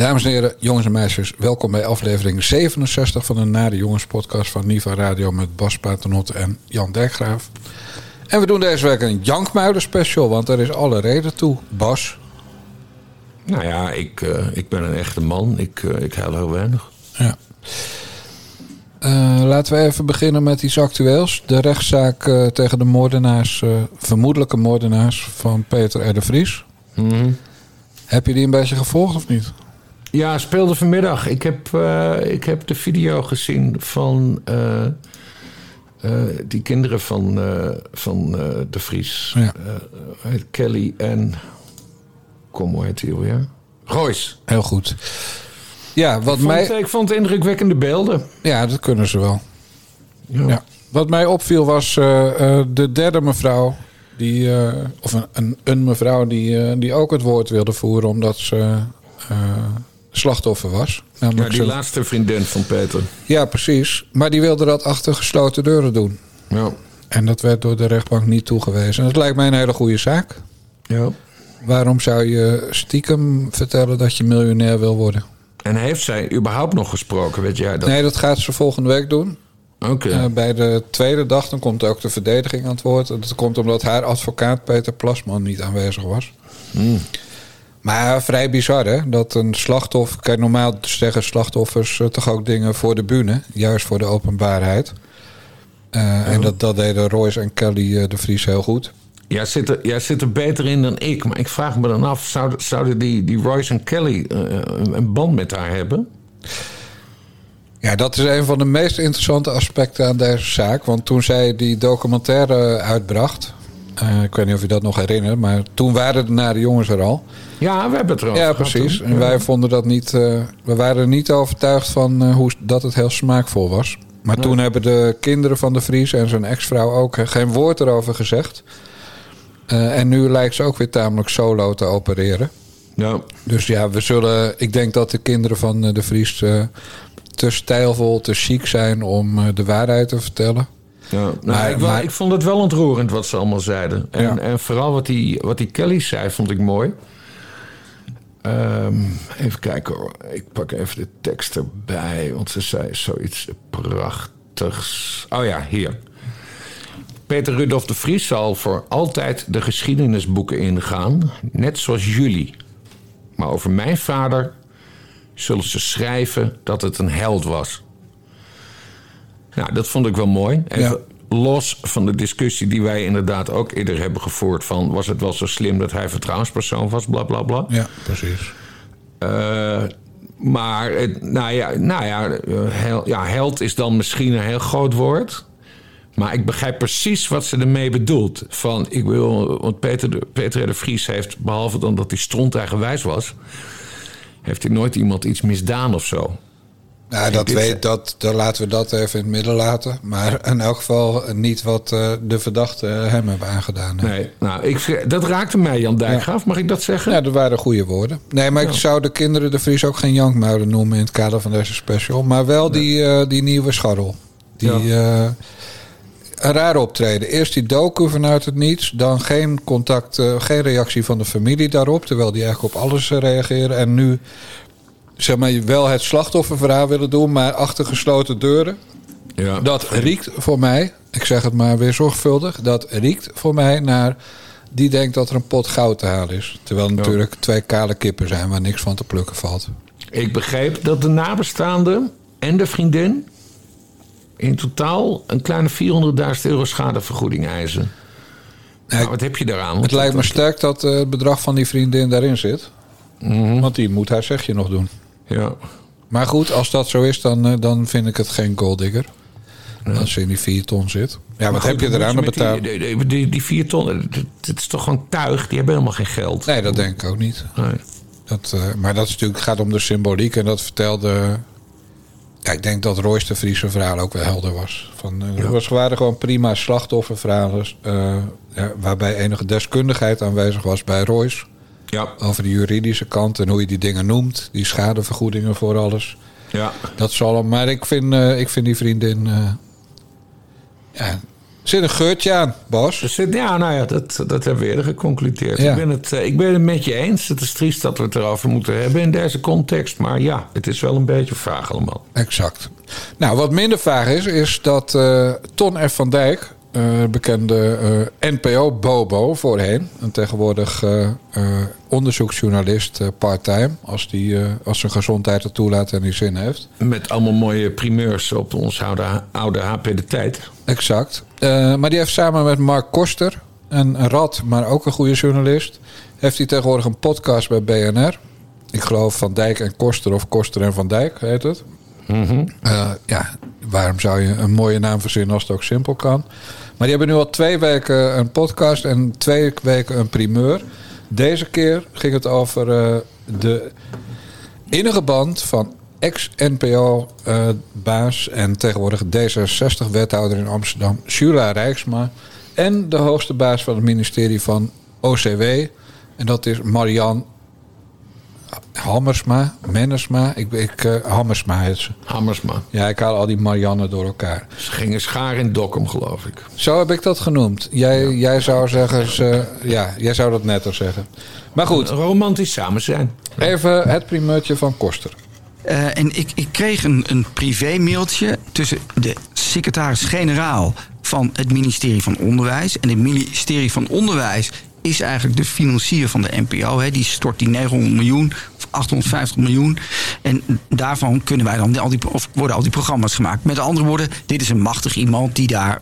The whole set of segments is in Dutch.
Dames en heren, jongens en meisjes, welkom bij aflevering 67 van de Nare Jongens podcast van Niva Radio met Bas Paternotte en Jan Dijkgraaf. En we doen deze week een Jankmuiden special, want er is alle reden toe. Bas, Nou ja, ik, eh, ik ben een echte man. Ik, eh, ik huil heel weinig. Ja. Eh, laten we even beginnen met iets actueels. De rechtszaak tegen de moordenaars, vermoedelijke moordenaars van Peter R. de Vries. Mhm. Heb je die een beetje gevolgd of niet? Ja, speelde vanmiddag. Ik heb, eh, ik heb de video gezien van eh, eh, die kinderen van, van de Vries. Ja. Kelly en... Kom, hoe heet die alweer? Royce. Heel goed. Ja, wat Ik vond, mij... ik vond indrukwekkende beelden. Ja, dat kunnen ze wel. Ja. Ja. Wat mij opviel was de derde mevrouw. Die, of een, een, een mevrouw die, die ook het woord wilde voeren omdat ze slachtoffer was. Ja, die laatste vriendin van Peter. ja, precies. Maar die wilde dat achter gesloten deuren doen. Ja. En dat werd door de rechtbank niet toegewezen. En dat lijkt mij een hele goede zaak. ja. Waarom zou je stiekem vertellen dat je miljonair wil worden? En heeft zij überhaupt nog gesproken, weet jij dat? Nee, dat gaat ze volgende week doen. Oké. Eh, bij de tweede dag dan komt ook de verdediging aan het woord. Dat komt omdat haar advocaat Peter Plasman niet aanwezig was. Maar vrij bizar hè, dat een slachtoffer... Kijk, normaal zeggen slachtoffers eh, toch ook dingen voor de bühne. Juist voor de openbaarheid. Eh, En dat, dat deden Royce en Kelly eh, de Vries heel goed. Jij zit, er, jij zit er beter in dan ik, maar ik vraag me dan af: zouden, zouden die, die Royce en Kelly een, een band met haar hebben? Ja, dat is een van de meest interessante aspecten aan deze zaak. Want toen zij die documentaire uitbracht... eh, ik weet niet of je dat nog herinnert... maar toen waren de nare jongens er al. Ja, we hebben het erover Ja, gehad, precies. En wij vonden dat niet. eh, we waren er niet overtuigd van eh, hoe, dat het heel smaakvol was. Maar toen hebben de kinderen van de Vries en zijn ex-vrouw ook geen woord erover gezegd. Eh, en nu lijkt ze ook weer tamelijk solo te opereren. Ja. Dus ja, we zullen. Ik denk dat de kinderen van de Vries eh, te stijlvol, te chic zijn om de waarheid te vertellen. Ja. Nou, Maar- ik, wel- maar- ik vond het wel ontroerend wat ze allemaal zeiden. En, Ja. en vooral wat die, wat die Kelly zei, vond ik mooi. Ehm, even kijken hoor. Ik pak even de tekst erbij. Want ze zei zoiets prachtigs. Oh ja, hier. Peter Rudolf de Vries zal voor altijd de geschiedenisboeken ingaan. Net zoals jullie. Maar over mijn vader zullen ze schrijven dat het een held was. Nou, dat vond ik wel mooi. Even los van de discussie die wij inderdaad ook eerder hebben gevoerd... van was het wel zo slim dat hij vertrouwenspersoon was, bla bla bla. Ja, precies. Eh, maar, het, nou ja, nou ja, eh, hel- ja, held is dan misschien een heel groot woord... Maar ik begrijp precies wat ze ermee bedoelt. Van, ik wil, want Peter de, Peter de Vries heeft, behalve dan dat hij stront eigenwijs was... heeft hij nooit iemand iets misdaan of zo. Nou, dat weet, dat, dan laten we dat even in het midden laten. Maar in elk geval niet wat eh, de verdachten hem hebben aangedaan. hè. Nee, nou, ik, dat raakte mij, Jan Dijkgraaf. Mag ik dat zeggen? Ja, dat waren goede woorden. Nee, maar ik zou de kinderen de Vries ook geen jankmuilen noemen in het kader van deze special. Maar wel die, eh, die nieuwe scharrel. Die eh, een raar optreden. Eerst die docu vanuit het niets. Dan geen contact, eh, geen reactie van de familie daarop. Terwijl die eigenlijk op alles eh, reageren. En nu zeg maar wel het slachtofferverhaal willen doen. Maar achter gesloten deuren. Ja. Dat riekt voor mij, ik zeg het maar weer zorgvuldig, dat riekt voor mij naar die denkt dat er een pot goud te halen is. Terwijl er natuurlijk twee kale kippen zijn waar niks van te plukken valt. Ik begreep dat de nabestaanden en de vriendin... in totaal een kleine 400.000 euro schadevergoeding eisen. Nou, wat heb je daaraan? Het lijkt me sterk dat eh, het bedrag van die vriendin daarin zit. Want die moet haar zegje nog doen. Ja. Maar goed, als dat zo is, dan, eh, dan vind ik het geen golddigger. Als ze in die vier ton zit. Ja, wat heb je eraan te je betalen? Die, die, die, ton, dat- dat is toch gewoon tuig? Die hebben helemaal geen geld. Nee, dat denk ik ook niet. Nee. Dat, eh, maar dat is natuurlijk, het gaat om de symboliek. En dat vertelde. Ja, ik denk dat Royce de Friese verhaal ook wel helder was. Van, eh, Er was, waren gewoon prima slachtofferverhalen. eh, ja, waarbij enige deskundigheid aanwezig was bij Royce. Ja, Over de juridische kant en hoe je die dingen noemt. Die schadevergoedingen voor alles. ja. Dat zal hem. Maar ik vind, eh, ik vind die vriendin. eh, ja, zit een geurtje aan, Bas. Er zit, ja, nou ja, dat, dat hebben we eerder geconcludeerd. Ja. Ik, ben het, eh, ik ben het met je eens. Het is triest dat we het erover moeten hebben in deze context. Maar ja, het is wel een beetje vaag allemaal. Exact. Nou, wat minder vaag is, is dat eh, Ton F. van Dijk, eh, bekende eh, NPO-bobo voorheen, en tegenwoordig eh, onderzoeksjournalist part-time, als, die, als zijn gezondheid het toelaat en die zin heeft. Met allemaal mooie primeurs op ons oude, oude HP de tijd. Exact. Maar die heeft samen met Mark Koster, een rad, maar ook een goede journalist, heeft hij tegenwoordig een podcast bij BNR. Ik geloof Van Dijk en Koster of Koster en Van Dijk heet het. Eh, ja, waarom zou je een mooie naam verzinnen als het ook simpel kan? Maar die hebben nu al twee weken een podcast en twee weken een primeur. Deze keer ging het over eh, de innige band van ex-NPO-baas en tegenwoordig D66-wethouder in Amsterdam, Shula Rijksma. En de hoogste baas van het ministerie van OCW. En dat is Marian Hammersma, Mennersma. Ik, ik, eh, Hammersma heet ze. Hammersma. Ja, ik haal al die Marianne door elkaar. Ze gingen schaar in Dokkum, geloof ik. Zo heb ik dat genoemd. Jij, jij zou zeggen, ze, ja, jij zou dat netter zeggen. Maar goed, Romantisch samen zijn. even het primeurtje van Koster. Eh, en ik, ik kreeg een, een privé-mailtje tussen de secretaris-generaal van het ministerie van Onderwijs. En het ministerie van Onderwijs is eigenlijk de financier van de NPO. Hè. Die stort die 900 miljoen 850 miljoen. En daarvan kunnen wij dan al die, of worden al die programma's gemaakt. Met andere woorden, dit is een machtig iemand die daar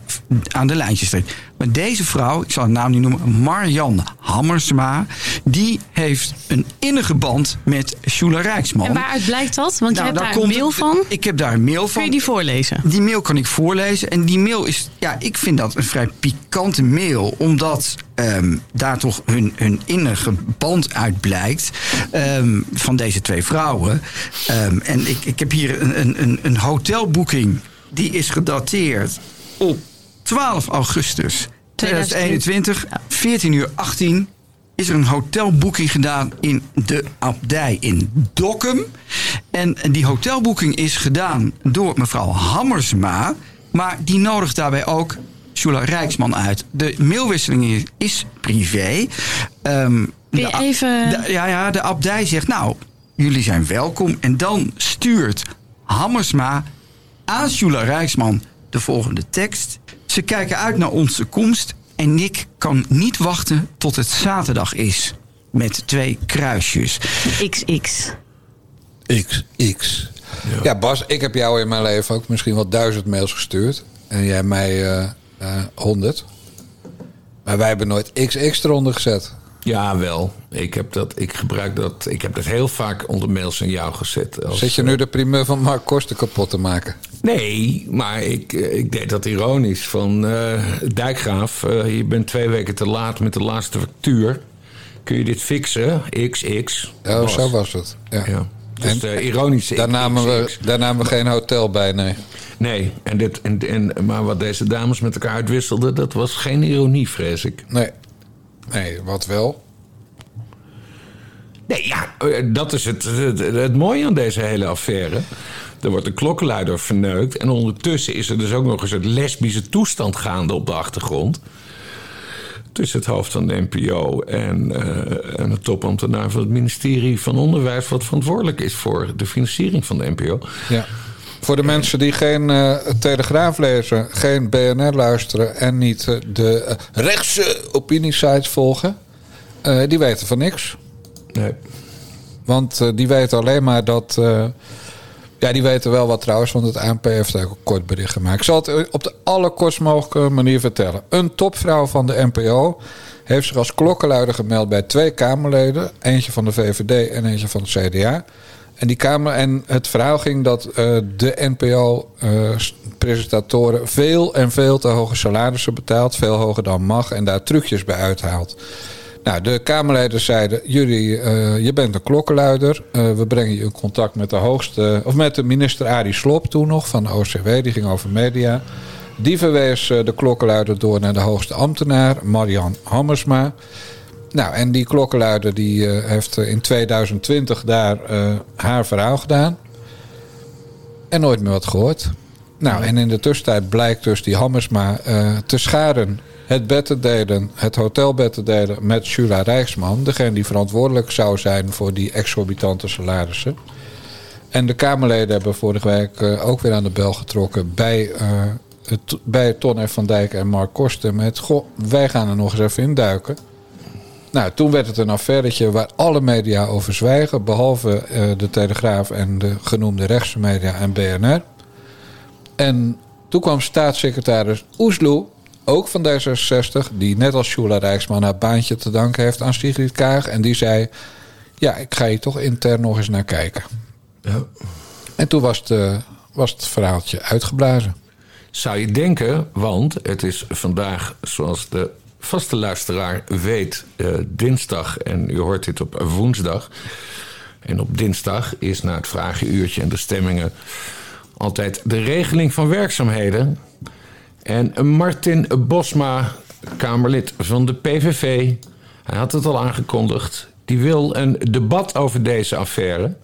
aan de lijntjes steekt. Maar deze vrouw, ik zal haar naam niet noemen, Marjan Hammersma, die heeft een innige band met Shula Rijksman. En waaruit blijkt dat? Want je Nou, hebt daar daar een mail van. Ik heb daar een mail van. Kun je die voorlezen? Die mail kan ik voorlezen. En die mail is, ja, ik vind dat een vrij pikante mail. Omdat ehm, daar toch hun, hun innige band uit blijkt. ehm, van deze twee vrouwen. Ehm, en ik, ik heb hier een, een- een, een hotelboeking. Die is gedateerd op 12 augustus 2021. 14 uur 18 is er een hotelboeking gedaan in de abdij in Dokkum. En die hotelboeking is gedaan door mevrouw Hammersma. Maar die nodigt daarbij ook Shula Rijksman uit. De mailwisseling is privé. Kun je de even- de- ja, ja, de abdij zegt nou, jullie zijn welkom. En dan stuurt Hammersma aan Shula Rijksman de volgende tekst. Ze kijken uit naar onze komst en ik kan niet wachten tot het zaterdag is. Met twee kruisjes. XX. X, X. Ja. Bas, ik heb jou in mijn leven ook misschien wel duizend mails gestuurd. En jij mij eh, eh, honderd. maar wij hebben nooit XX eronder gezet. Ja, wel. Ik heb dat, ik gebruik dat, ik heb dat heel vaak onder mails aan jou gezet. Als, Zit je nu de primeur van Mark Koster kapot te maken? Nee, maar ik, eh, ik deed dat ironisch. Van eh, Dijkgraaf, eh, je bent twee weken te laat met de laatste factuur. Kun je dit fixen? XX. Was. zo was het. Ja. Ja. Dus En ironische Daar namen, we, daar namen we geen hotel bij, nee. Nee, en dit, en, en, maar wat deze dames met elkaar uitwisselden, dat was geen ironie, vrees ik. Nee. Nee, wat wel? Nee, ja, eh, dat is het, het, het mooie aan deze hele affaire. Er wordt een klokkenluider verneukt. En ondertussen is er dus ook nog eens een lesbische toestand gaande op de achtergrond. Tussen het hoofd van de NPO en, eh en het topambtenaar van het ministerie van Onderwijs, wat verantwoordelijk is voor de financiering van de NPO. Ja. Voor de mensen die geen eh, Telegraaf lezen, geen BNR luisteren en niet eh, de eh, rechtse opiniesites volgen, die weten van niks. Nee. Want die weten alleen maar dat. ja, die weten wel wat trouwens, want het ANP heeft ook een kort bericht gemaakt. Ik zal het op de allerkortst mogelijke manier vertellen. Een topvrouw van de NPO heeft zich als klokkenluider gemeld bij twee Kamerleden. Eentje van de VVD en eentje van het CDA. En, die kamer, en het verhaal ging dat eh, de NPO-presentatoren veel en veel te hoge salarissen betaalt. Veel hoger dan mag en daar trucjes bij uithaalt. Nou, de Kamerleden zeiden: jullie, eh, je bent een klokkenluider. Eh, we brengen je in contact met de hoogste, of met de minister Arie Slop toen nog van de OCW. Die ging over media. Die verwees eh, de klokkenluider door naar de hoogste ambtenaar, Marian Hammersma. Nou, en die klokkenluider die eh, heeft eh, in 2020 daar eh, haar verhaal gedaan. En nooit meer wat gehoord. Nou, en in de tussentijd blijkt dus die Hammersma te scharen. Het bed te delen, het hotelbed te delen met Shula Rijksman. Degene die verantwoordelijk zou zijn voor die exorbitante salarissen. En de Kamerleden hebben vorige week ook weer aan de bel getrokken bij, bij Ton F. van Dijk en Mark Korsten. Met, goh, wij gaan er nog eens even induiken. Nou, toen werd het een affairetje waar alle media over zwijgen. Behalve eh, de Telegraaf en de genoemde rechtse media en BNR. En toen kwam staatssecretaris Oesloe, ook van D66... die net als Shula Rijksman haar baantje te danken heeft aan Sigrid Kaag. En die zei, ja, ik ga hier toch intern nog eens naar kijken. Ja. En toen was het, eh, was het verhaaltje uitgeblazen. Zou je denken, want het is vandaag, zoals de vaste luisteraar weet, eh, dinsdag en u hoort dit op woensdag. En op dinsdag is na het vragenuurtje en de stemmingen altijd de regeling van werkzaamheden. En Martin Bosma, Kamerlid van de PVV, hij had het al aangekondigd, die wil een debat over deze affaire.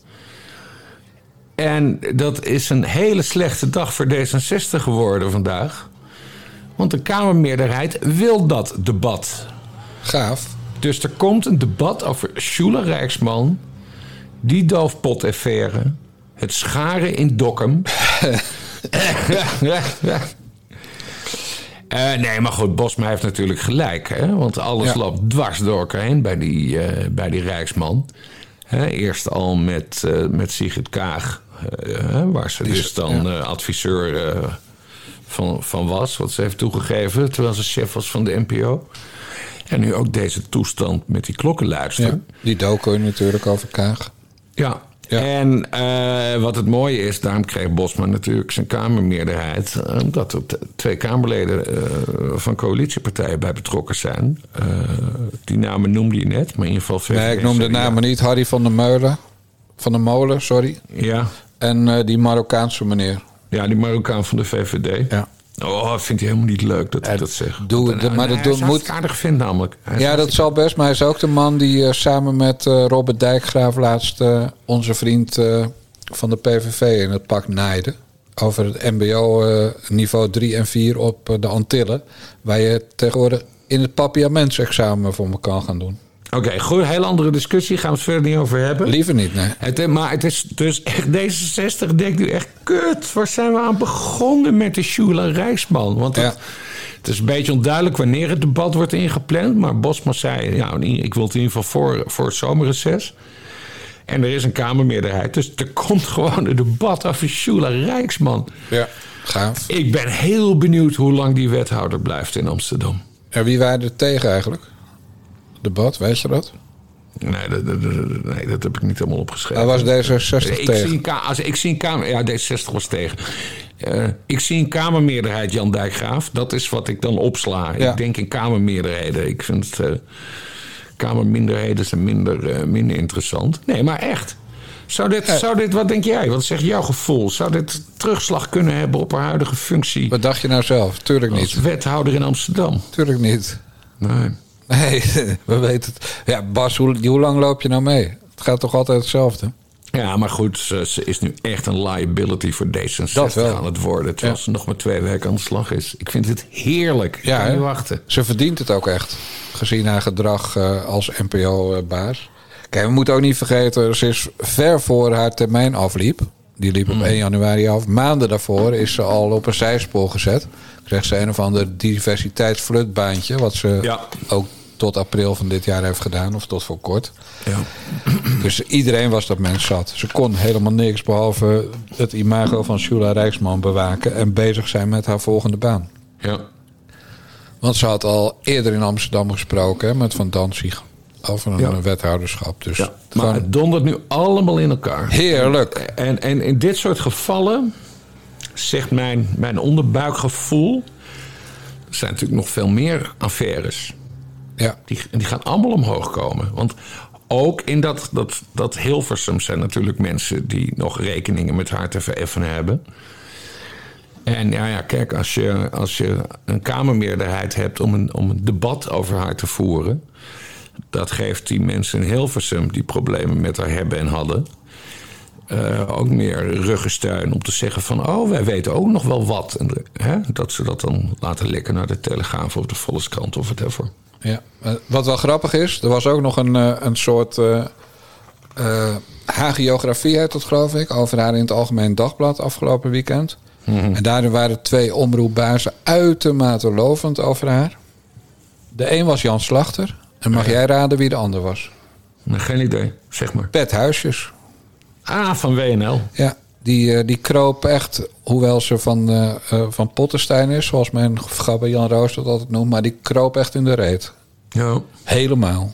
En dat is een hele slechte dag voor D66 geworden vandaag. Want de Kamermeerderheid wil dat debat. Gaaf. Dus er komt een debat over Schula Rijksman, die doofpot-affaire, het scharen in Dokkum. Eh, nee, maar goed, Bosma heeft natuurlijk gelijk. Hè? Want alles Ja. loopt dwars door elkaar heen bij die, eh, bij die Rijksman. Hè, eerst al met, eh, met Sigrid Kaag, waar ze dus dan adviseur van, van was. Wat ze heeft toegegeven, terwijl ze chef was van de NPO. En nu ook deze toestand met die klokkenluister. Ja, die doken natuurlijk over Kaag. Ja. Ja. En eh, wat het mooie is, daarom kreeg Bosman natuurlijk zijn Kamermeerderheid. eh, Omdat er twee Kamerleden eh, van coalitiepartijen bij betrokken zijn. Die namen noemde je net, maar in ieder geval VVD. Nee, ik noem de namen niet. Harry van der Meulen. Van der Molen, sorry. Ja. En die Marokkaanse meneer. Ja, die Marokkaan van de VVD. Ja. Oh, vindt hij helemaal niet leuk dat ik dat zeg. doe maar nee, dat hij moet- aardig vindt namelijk. Hij Ja, dat zal best. Maar hij is ook de man die eh, samen met eh, Robert Dijkgraaf laatst eh, onze vriend van de PVV in het pak naaide. Over het MBO niveau 3 en 4 op de Antillen. Waar je tegenwoordig in het papiamentsexamen voor me kan gaan doen. Oké, goed. Heel andere discussie. Gaan we het verder niet over hebben. Liever niet, nee. Het, maar het is dus echt, D66 denkt nu echt, kut, waar zijn we aan begonnen met de Schula Rijksman? Want het, Ja. het is een beetje onduidelijk wanneer het debat wordt ingepland. Maar Bosma zei, ja, ik wil het in ieder geval voor, voor het zomerreces. En er is een Kamermeerderheid, dus er komt gewoon een debat over Schula Rijksman. Ja, gaaf. Ik ben heel benieuwd hoe lang die wethouder blijft in Amsterdam. En wie waren er tegen eigenlijk? Debat, weet je dat? Nee, dat, dat, nee, dat heb ik niet helemaal opgeschreven. Daar was D66 ik tegen. Zie een, als, ik zie een Kamer... Ja, D60 was tegen. Eh, ik zie een Kamermeerderheid, Jan Dijkgraaf. Dat is wat ik dan opsla. Ja. Ik denk in Kamermeerderheden. Ik vind eh, Kamerminderheden zijn minder, eh, minder interessant. Nee, maar echt. Zou dit, zou dit, wat denk jij? Wat zegt jouw gevoel? Zou dit terugslag kunnen hebben op haar huidige functie Wat dacht je nou zelf? Tuurlijk als niet. wethouder in Amsterdam? Tuurlijk niet. Nee. Nee, we weten het. Ja, Bas, hoe, hoe lang loop je nou mee? Het gaat toch altijd hetzelfde? Ja, maar goed, ze, ze is nu echt een liability voor D66 Dat wel. aan het worden. Terwijl Ja. ze nog maar twee weken aan de slag is. Ik vind het heerlijk. Ja, kan hè? niet wachten. Ze verdient het ook echt. Gezien haar gedrag eh, als NPO-baas. Kijk, we moeten ook niet vergeten, ze is ver voor haar termijn afliep. Die liep Hmm. op 1 januari af. Maanden daarvoor is ze al op een zijspoor gezet. Kreeg ze een of ander diversiteitsflutbaantje. Wat ze Ja. ook tot april van dit jaar heeft gedaan. Of tot voor kort. Ja. Dus iedereen was dat mens zat. Ze kon helemaal niks behalve het imago van Shula Rijksman bewaken. En bezig zijn met haar volgende baan. ja. Want ze had al eerder in Amsterdam gesproken hè, met Van Danzig. Over een Ja. wethouderschap. Dus ja. Maar het dondert nu allemaal in elkaar. heerlijk. En, en in dit soort gevallen zegt mijn, mijn onderbuikgevoel... Er zijn natuurlijk nog veel meer affaires. Ja. Die, die gaan allemaal omhoog komen. Want ook in dat, dat, dat Hilversum zijn natuurlijk mensen die nog rekeningen met haar te vereffenen hebben. En ja, ja kijk, als je, als je een Kamermeerderheid hebt om een, om een debat over haar te voeren. Dat geeft die mensen in Hilversum die problemen met haar hebben en hadden. eh, ook meer ruggensteun om te zeggen van... oh, wij weten ook nog wel wat. En hè, dat ze dat dan laten lekken naar de Telegraaf of de Volkskrant of whatever. Ja. Wat wel grappig is, er was ook nog een, eh, een soort eh, hagiografie, heet dat geloof ik, over haar in het Algemeen Dagblad afgelopen weekend. En daarin waren twee omroepbazen uitermate lovend over haar. De een was Jan Slachter. En mag jij raden wie de ander was? Geen idee, zeg maar. Pet Huisjes. Ah, van WNL. Ja, die, eh, die kroop echt, hoewel ze van, eh eh, van Pottenstein is, zoals mijn gabber Jan Roos dat altijd noemt, maar die kroop echt in de reet. Ja. Helemaal.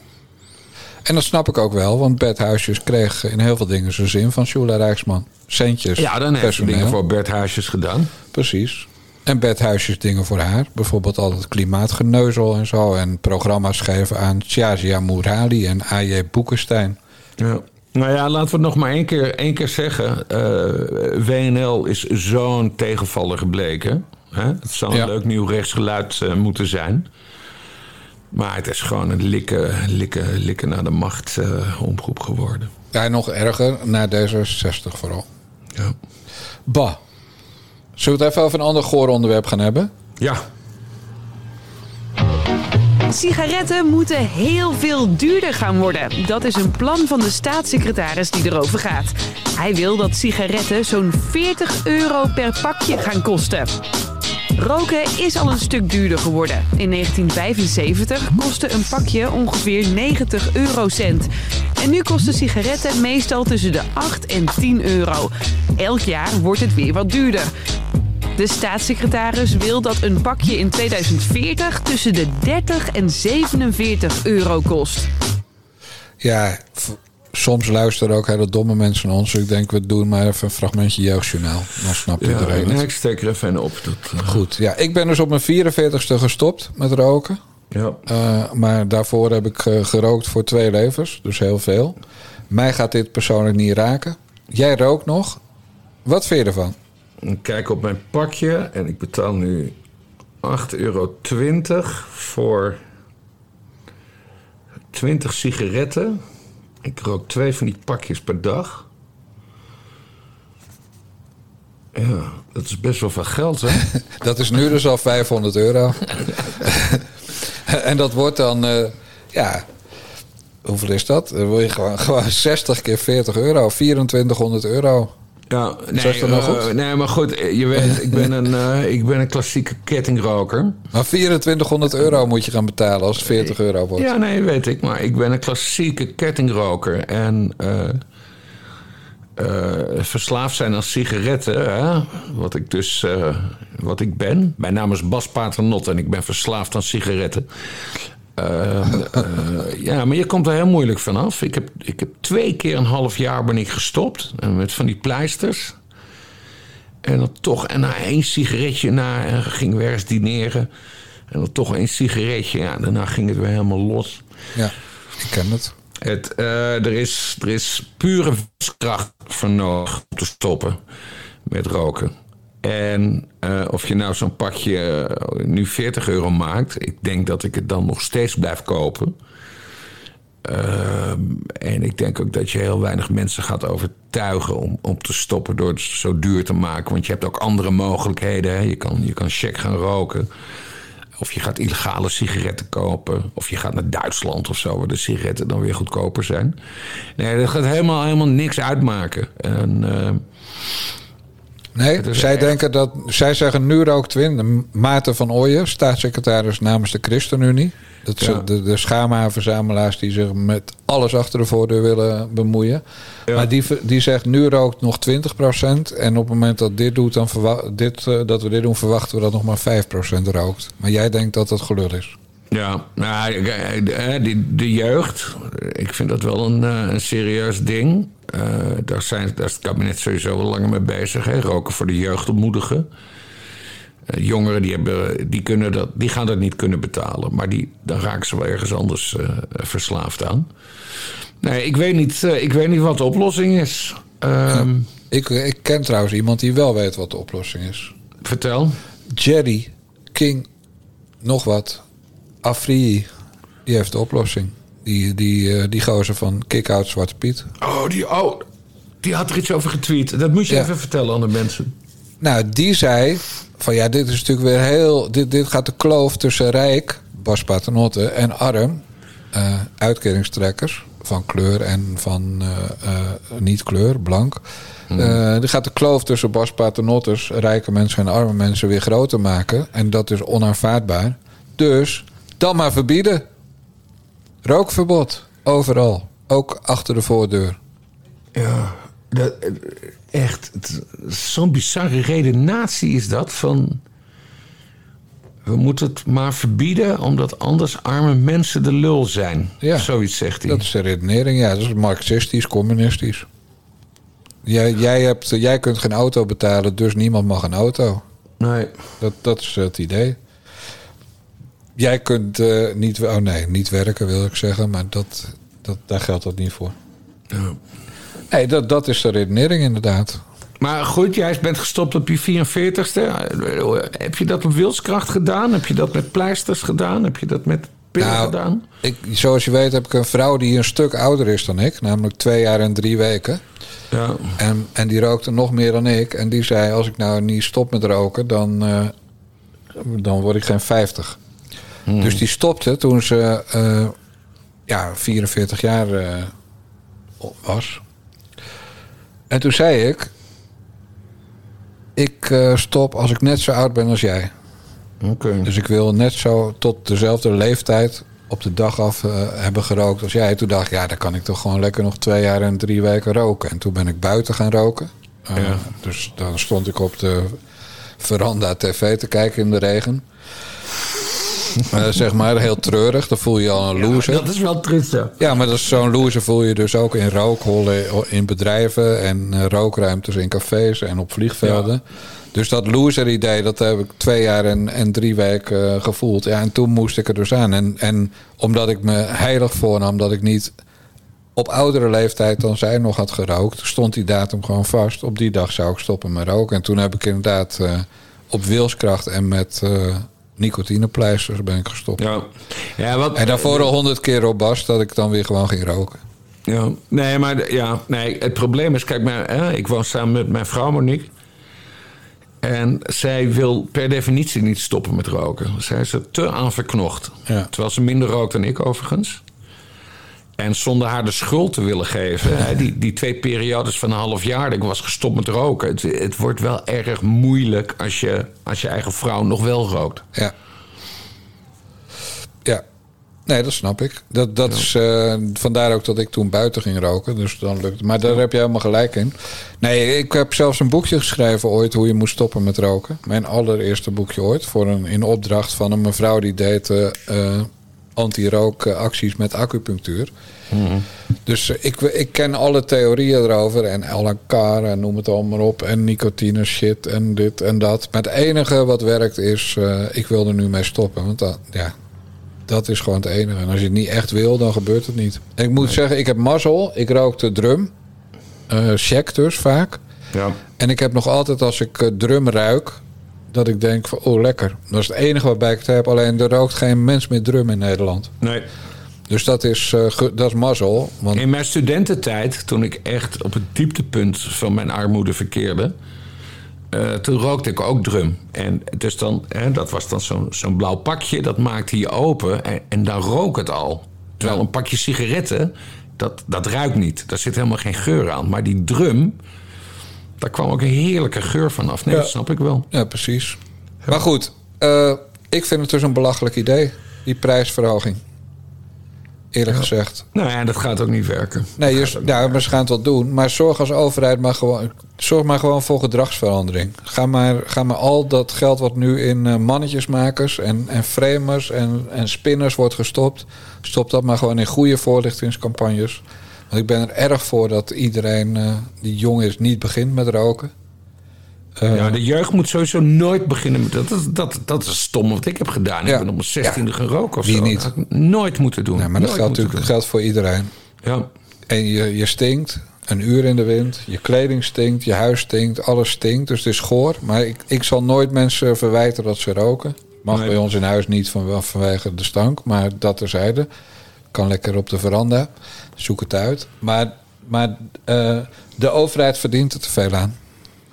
En dat snap ik ook wel, want Bert Huisjes kreeg in heel veel dingen zijn zin van Shula Rijksman. Centjes. ja, dan heeft ze dingen voor Bert Huisjes gedaan. Precies. En Bert Huisjes dingen voor haar. Bijvoorbeeld altijd klimaatgeneuzel en zo. En programma's geven aan Tjazia Mourali en A.J. Boekenstein. Ja. Nou ja, laten we het nog maar één keer, één keer zeggen. Eh, WNL is zo'n tegenvaller gebleken. Hè? Het zou een Ja. leuk nieuw rechtsgeluid eh, moeten zijn. Maar het is gewoon een likken, likken, likken naar de macht eh, omroep geworden. Ja, en nog erger, naar D66 vooral. Ja. Bah. Zullen we het even over een ander goor onderwerp gaan hebben? ja. Sigaretten moeten heel veel duurder gaan worden. Dat is een plan van de staatssecretaris die erover gaat. Hij wil dat sigaretten zo'n 40 euro per pakje gaan kosten. Roken is al een stuk duurder geworden. In 1975 kostte een pakje ongeveer 90 eurocent. En nu kosten sigaretten meestal tussen de 8 en 10 euro. Elk jaar wordt het weer wat duurder. De staatssecretaris wil dat een pakje in 2040 tussen de 30 en 47 euro kost. Ja, soms luisteren ook hele domme mensen naar ons. Ik denk, we doen maar even een fragmentje jeugdjournaal. Dan snapt ja iedereen het. ik steek er even op. Dat, eh, Goed, ja. Ik ben dus op mijn 44ste gestopt met roken. ja. Eh, maar daarvoor heb ik eh, gerookt voor twee levens. Dus heel veel. Mij gaat dit persoonlijk niet raken. Jij rookt nog. Wat vind je ervan? Ik kijk op mijn pakje en ik betaal nu 8,20 euro voor 20 sigaretten. Ik rook twee van die pakjes per dag. Ja, dat is best wel veel geld, hè? Dat is nu dus al 500 euro. en dat wordt dan, eh, ja, hoeveel is dat? Dan word je gewoon, gewoon 60 keer 40 euro, 2400 euro. Ja, nee, Zeg dat nou eh, goed? nee, maar goed, eh, je weet, ik ben een, eh, ik ben een klassieke kettingroker. Maar 2400 euro moet je gaan betalen als het 40 euro wordt. Ja, nee, weet ik. Maar ik ben een klassieke kettingroker. En eh, eh, verslaafd zijn aan sigaretten, hè? wat ik dus eh, wat ik ben. Mijn naam is Bas Paternot en ik ben verslaafd aan sigaretten. Eh, eh, ja, maar je komt er heel moeilijk vanaf. Ik heb, ik heb twee keer een half jaar ben ik gestopt. En met van die pleisters. En dan toch, en na één sigaretje na, en ging weer eens dineren. En dan toch één sigaretje, ja, daarna ging het weer helemaal los. Ja, ik ken het. Het, eh, er, is, er is pure kracht voor nodig om te stoppen met roken. En eh, of je nou zo'n pakje eh, nu 40 euro maakt, ik denk dat ik het dan nog steeds blijf kopen. Ehm, en ik denk ook dat je heel weinig mensen gaat overtuigen om, om te stoppen door het zo duur te maken. Want je hebt ook andere mogelijkheden. Hè? Je, kan, je kan check gaan roken. Of je gaat illegale sigaretten kopen. Of je gaat naar Duitsland of zo, waar de sigaretten dan weer goedkoper zijn. Nee, dat gaat helemaal, helemaal niks uitmaken. En, eh, Nee, zij, denken dat, zij zeggen nu rookt Twin. Maarten van Ooyen, staatssecretaris namens de ChristenUnie. Dat Ja. de, de schaamhaarverzamelaars die zich met alles achter de voordeur willen bemoeien. Ja. Maar die, die zegt nu rookt nog 20%. En op het moment dat, dit doet, dan dit, eh, dat we dit doen, verwachten we dat nog maar 5% rookt. Maar jij denkt dat het gelul is. Ja, nou, de, eh, de, de jeugd, ik vind dat wel een, eh, een serieus ding. Eh, daar, zijn, daar is het kabinet sowieso wel langer mee bezig. Hè? Roken voor de jeugd ontmoedigen. Eh, jongeren die, hebben, die, kunnen dat, die gaan dat niet kunnen betalen. Maar die, dan raken ze wel ergens anders eh, verslaafd aan. Nee, ik weet niet, ik weet niet wat de oplossing is. Ehm, Ik, ik ken trouwens iemand die wel weet wat de oplossing is. Vertel. Jerry King, nog wat. Afri, die heeft de oplossing. Die, die, eh, die gozer van Kick-Out Zwarte Piet. Oh, die, oh, Die had er iets over getweet. Dat moet je Ja. even vertellen aan de mensen. Nou, die zei van ja, dit is natuurlijk weer heel. Dit, dit gaat de kloof tussen rijk, Bas Paternotte, en arm, eh, uitkeringstrekkers van kleur en van eh, eh, niet kleur, blank. Eh die gaat de kloof tussen Bas Paternottes, rijke mensen en arme mensen weer groter maken. En dat is onaanvaardbaar. Dus dan maar verbieden. Rookverbod, overal. Ook achter de voordeur. Ja, dat, echt. Zo'n bizarre redenatie is dat van... We moeten het maar verbieden, omdat anders arme mensen de lul zijn. Ja. Zoiets zegt hij. Dat is de redenering, ja. Dat is marxistisch, communistisch. Jij, jij, hebt, jij kunt geen auto betalen, dus niemand mag een auto. Nee. Dat, dat is het idee. Jij kunt eh, niet... Oh nee, niet werken wil ik zeggen, maar dat, dat, daar geldt dat niet voor. Ja. Nee, dat, dat is de redenering inderdaad. Maar goed, jij bent gestopt op je 44ste. Heb je dat op wilskracht gedaan? Heb je dat met pleisters gedaan? Heb je dat met pillen Nou, gedaan? Ik, zoals je weet heb ik een vrouw die een stuk ouder is dan ik. Namelijk twee jaar en drie weken. Ja. En, en die rookte nog meer dan ik. En die zei, als ik nou niet stop met roken, dan, eh, dan word ik geen 50. Dus die stopte toen ze eh, ja, 44 jaar eh, was. En toen zei ik... Ik eh, stop als ik net zo oud ben als jij. Oké. Dus ik wil net zo tot dezelfde leeftijd op de dag af hebben gerookt als jij. Toen dacht ik, ja, dan kan ik toch gewoon lekker nog twee jaar en drie weken roken. En toen ben ik buiten gaan roken. Uh, Ja. Dus dan stond ik op de veranda tv te kijken in de regen. Eh, zeg maar, heel treurig. Dan voel je al een loser. Dat is wel triest, ja. Ja, maar zo'n loser voel je dus ook in rookhollen in bedrijven en eh, rookruimtes in cafés en op vliegvelden. Dus dat loser idee, dat heb ik twee jaar en, en drie weken eh, gevoeld. Ja, en toen moest ik er dus aan. En, en omdat ik me heilig voornam dat ik niet op oudere leeftijd dan zij nog had gerookt, stond die datum gewoon vast. Op die dag zou ik stoppen met roken. En toen heb ik inderdaad eh, op wilskracht en met nicotinepleisters ben ik gestopt. Ja. ja wat, En daarvoor al honderd keer op Bas dat ik dan weer gewoon ging roken. Ja, nee, maar ja, nee, het probleem is, kijk, maar, hè, ik woon samen met mijn vrouw Monique. En zij wil per definitie niet stoppen met roken. Zij is er te aan verknocht. Ja. Terwijl ze minder rookt dan ik overigens. En zonder haar de schuld te willen geven. hè, die, die twee periodes van een half jaar dat ik was gestopt met roken. Het, het wordt wel erg moeilijk als je, als je eigen vrouw nog wel rookt. Ja. Ja. Nee, dat snap ik. Dat, dat is eh, vandaar ook dat ik toen buiten ging roken. Dus dan lukt. Maar daar heb je helemaal gelijk in. Nee, ik heb zelfs een boekje geschreven ooit hoe je moest stoppen met roken. Mijn allereerste boekje ooit. Voor een, in opdracht van een mevrouw die deed eh, eh, anti-rookacties met acupunctuur. Dus eh, ik, ik ken alle theorieën erover. En Alan en noem het allemaal maar op. En nicotine shit en dit en dat. Maar het enige wat werkt is... eh, ik wil er nu mee stoppen. Want dat, ja, dat is gewoon het enige. En als je het niet echt wil, dan gebeurt het niet. En ik moet zeggen, ik heb mazzel. Ik rookte drum. eh check dus vaak. Ja. En ik heb nog altijd als ik eh, drum ruik... dat ik denk van, oh lekker. Dat is het enige waarbij ik het heb. Alleen er rookt geen mens meer drum in Nederland. Nee. Dus dat is, eh, dat is mazzel. Want In mijn studententijd, toen ik echt op het dieptepunt van mijn armoede verkeerde. eh, toen rookte ik ook drum. En dus dan, hè, dat was dan zo'n zo'n blauw pakje, dat maakte je open en, en dan rook het al. Terwijl een pakje sigaretten, dat, dat ruikt niet. Daar zit helemaal geen geur aan. Maar die drum, daar kwam ook een heerlijke geur van af. Nee, Ja. dat snap ik wel. Ja, precies. Maar goed, eh, ik vind het dus een belachelijk idee, die prijsverhoging. Eerlijk gezegd. Nou ja, dat gaat ook niet werken. Nee, dus, ja, maar ze gaan het wel doen. Maar zorg als overheid maar gewoon, zorg maar gewoon voor gedragsverandering. Ga maar, ga maar al dat geld wat nu in eh, mannetjesmakers en, en framers en, en spinners wordt gestopt. Stop dat maar gewoon in goede voorlichtingscampagnes. Want ik ben er erg voor dat iedereen eh, die jong is niet begint met roken. Eh, Ja, de jeugd moet sowieso nooit beginnen met... Dat, is- dat, dat is stom wat ik heb gedaan. Ja. Ik ben op mijn zestiende Ja. gaan roken of Wie zo. niet? Dat had ik nooit moeten doen. nee, maar dat geldt natuurlijk geldt voor iedereen. Ja. En je, je stinkt, een uur in de wind, je kleding stinkt, je huis stinkt, alles stinkt. Dus het is goor. Maar ik, ik zal nooit mensen verwijten dat ze roken. Mag Nee. bij ons in huis niet van, vanwege de stank, maar dat terzijde. Kan lekker op de veranda, zoek het uit. Maar Maar eh, de overheid verdient er te veel aan.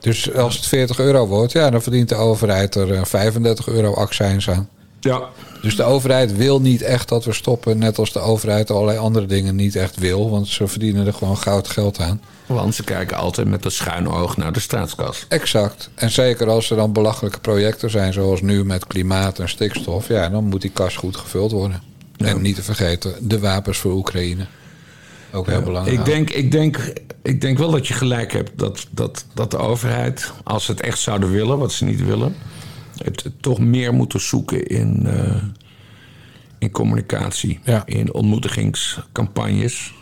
Dus als het 40 euro wordt, ja, dan verdient de overheid er eh, 35 euro accijns aan. Ja. Dus de overheid wil niet echt dat we stoppen. Net als de overheid allerlei andere dingen niet echt wil. Want ze verdienen er gewoon goud geld aan. Want ze kijken altijd met een schuin oog naar de staatskas. Exact. En zeker als er dan belachelijke projecten zijn, zoals nu met klimaat en stikstof. Ja, dan moet die kas goed gevuld worden. En niet te vergeten, de wapens voor Oekraïne. Ook heel belangrijk. Ik denk, ik, denk, ik denk wel dat je gelijk hebt dat, dat, dat de overheid, als ze het echt zouden willen, wat ze niet willen, het, het toch meer moeten zoeken in, eh, in communicatie, Ja. in ontmoetigingscampagnes.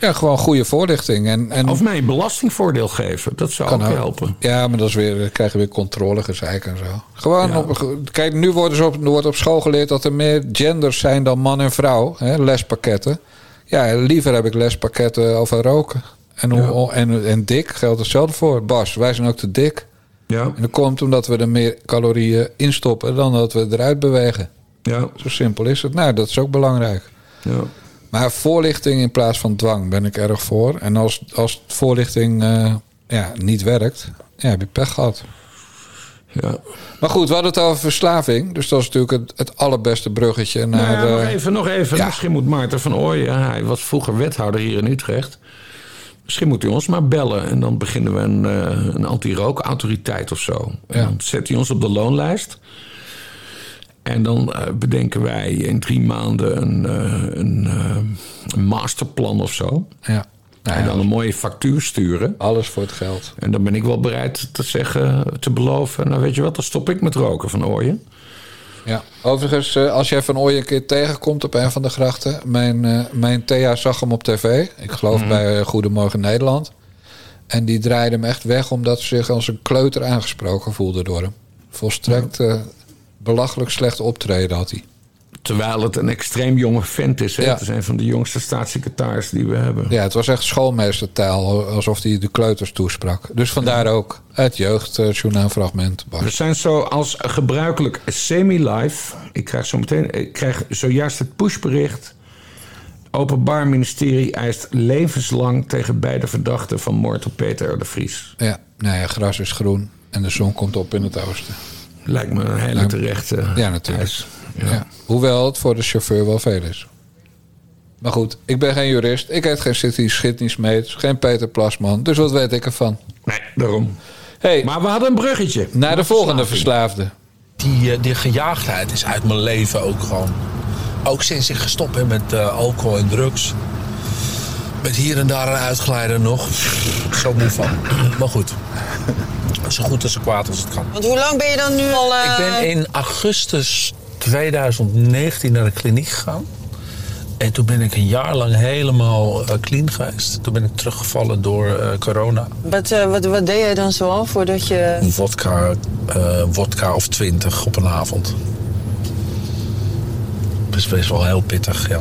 Ja, gewoon goede voorlichting. En, en Of mij een belastingvoordeel geven, dat zou ook ook. helpen. Ja, maar dat is weer, dan krijg je weer controlegezeik en zo. Gewoon Ja. op, kijk, nu worden ze op, wordt op school geleerd dat er meer genders zijn dan man en vrouw. Hè, lespakketten. Ja, liever heb ik lespakketten over roken. En, hoe- en, en dik geldt hetzelfde voor. Bas, wij zijn ook te dik. Ja, En dat komt omdat we er meer calorieën in stoppen dan dat we eruit bewegen. ja, Zo simpel is het. Nou, dat is ook belangrijk. ja. Maar voorlichting in plaats van dwang ben ik erg voor. En als, als voorlichting eh, ja, niet werkt, ja, heb je pech gehad. Ja. Maar goed, we hadden het over verslaving. Dus dat is natuurlijk het, het allerbeste bruggetje naar... Nou ja, nog even, nog even. ja. Misschien moet Maarten van Ooyen, hij was vroeger wethouder hier in Utrecht. Misschien moet hij ons maar bellen en dan beginnen we een, eh, een anti-rookautoriteit of zo. En dan zet hij ons op de loonlijst. En dan eh, bedenken wij in drie maanden een, een, eh, een masterplan of zo. ja. Nou en ja, dan een mooie factuur sturen. alles voor het geld. En dan ben ik wel bereid te zeggen, te beloven... nou weet je wat, dan stop ik met roken van Ooyen. Ja. Overigens, eh, als jij Van Ooyen een keer tegenkomt op een van de grachten... Mijn, eh, mijn Thea zag hem op tv. Ik geloof Mhm. bij eh, Goedemorgen Nederland. En die draaide hem echt weg... omdat ze zich als een kleuter aangesproken voelde door hem. Volstrekt belachelijk slecht optreden had hij. Terwijl het een extreem jonge vent is. Hè? Ja. Het is een van de jongste staatssecretaris die we hebben. Ja, het was echt schoolmeestertaal, alsof hij de kleuters toesprak. Dus vandaar ook het jeugdjournaalfragment. Bas. We zijn zo als gebruikelijk semi-live. Ik krijg, zo meteen, ik krijg zojuist het pushbericht. Openbaar ministerie eist levenslang tegen beide verdachten van moord op Peter R. de Vries. Ja, nou ja, gras is groen en de zon komt op in het oosten. Lijkt me een hele terechte Ja, natuurlijk. eis. Ja. Hoewel het voor de chauffeur wel veel is. Maar goed, ik ben geen jurist. Ik heet geen City Schitnismeet, geen Peter Plasman. Dus wat weet ik ervan? Nee, daarom. hey, Maar we hadden een bruggetje. naar de volgende verslaafde. Die, eh, die gejaagdheid is uit mijn leven ook gewoon. Ook sinds ik gestopt ben met eh, alcohol en drugs. Met hier en daar een uitgeleider nog. Zo moe van. Maar goed. Zo goed en zo kwaad als het kan. Want hoe lang ben je dan nu al... eh, Ik ben in augustus 2019 naar de kliniek gegaan. En toen ben ik een jaar lang helemaal eh, clean geweest. Toen ben ik teruggevallen door eh, corona. Wat, eh, wat, wat deed jij dan zoal voordat je... Een vodka, vodka of 20 op een avond. Dat is best wel heel pittig, ja.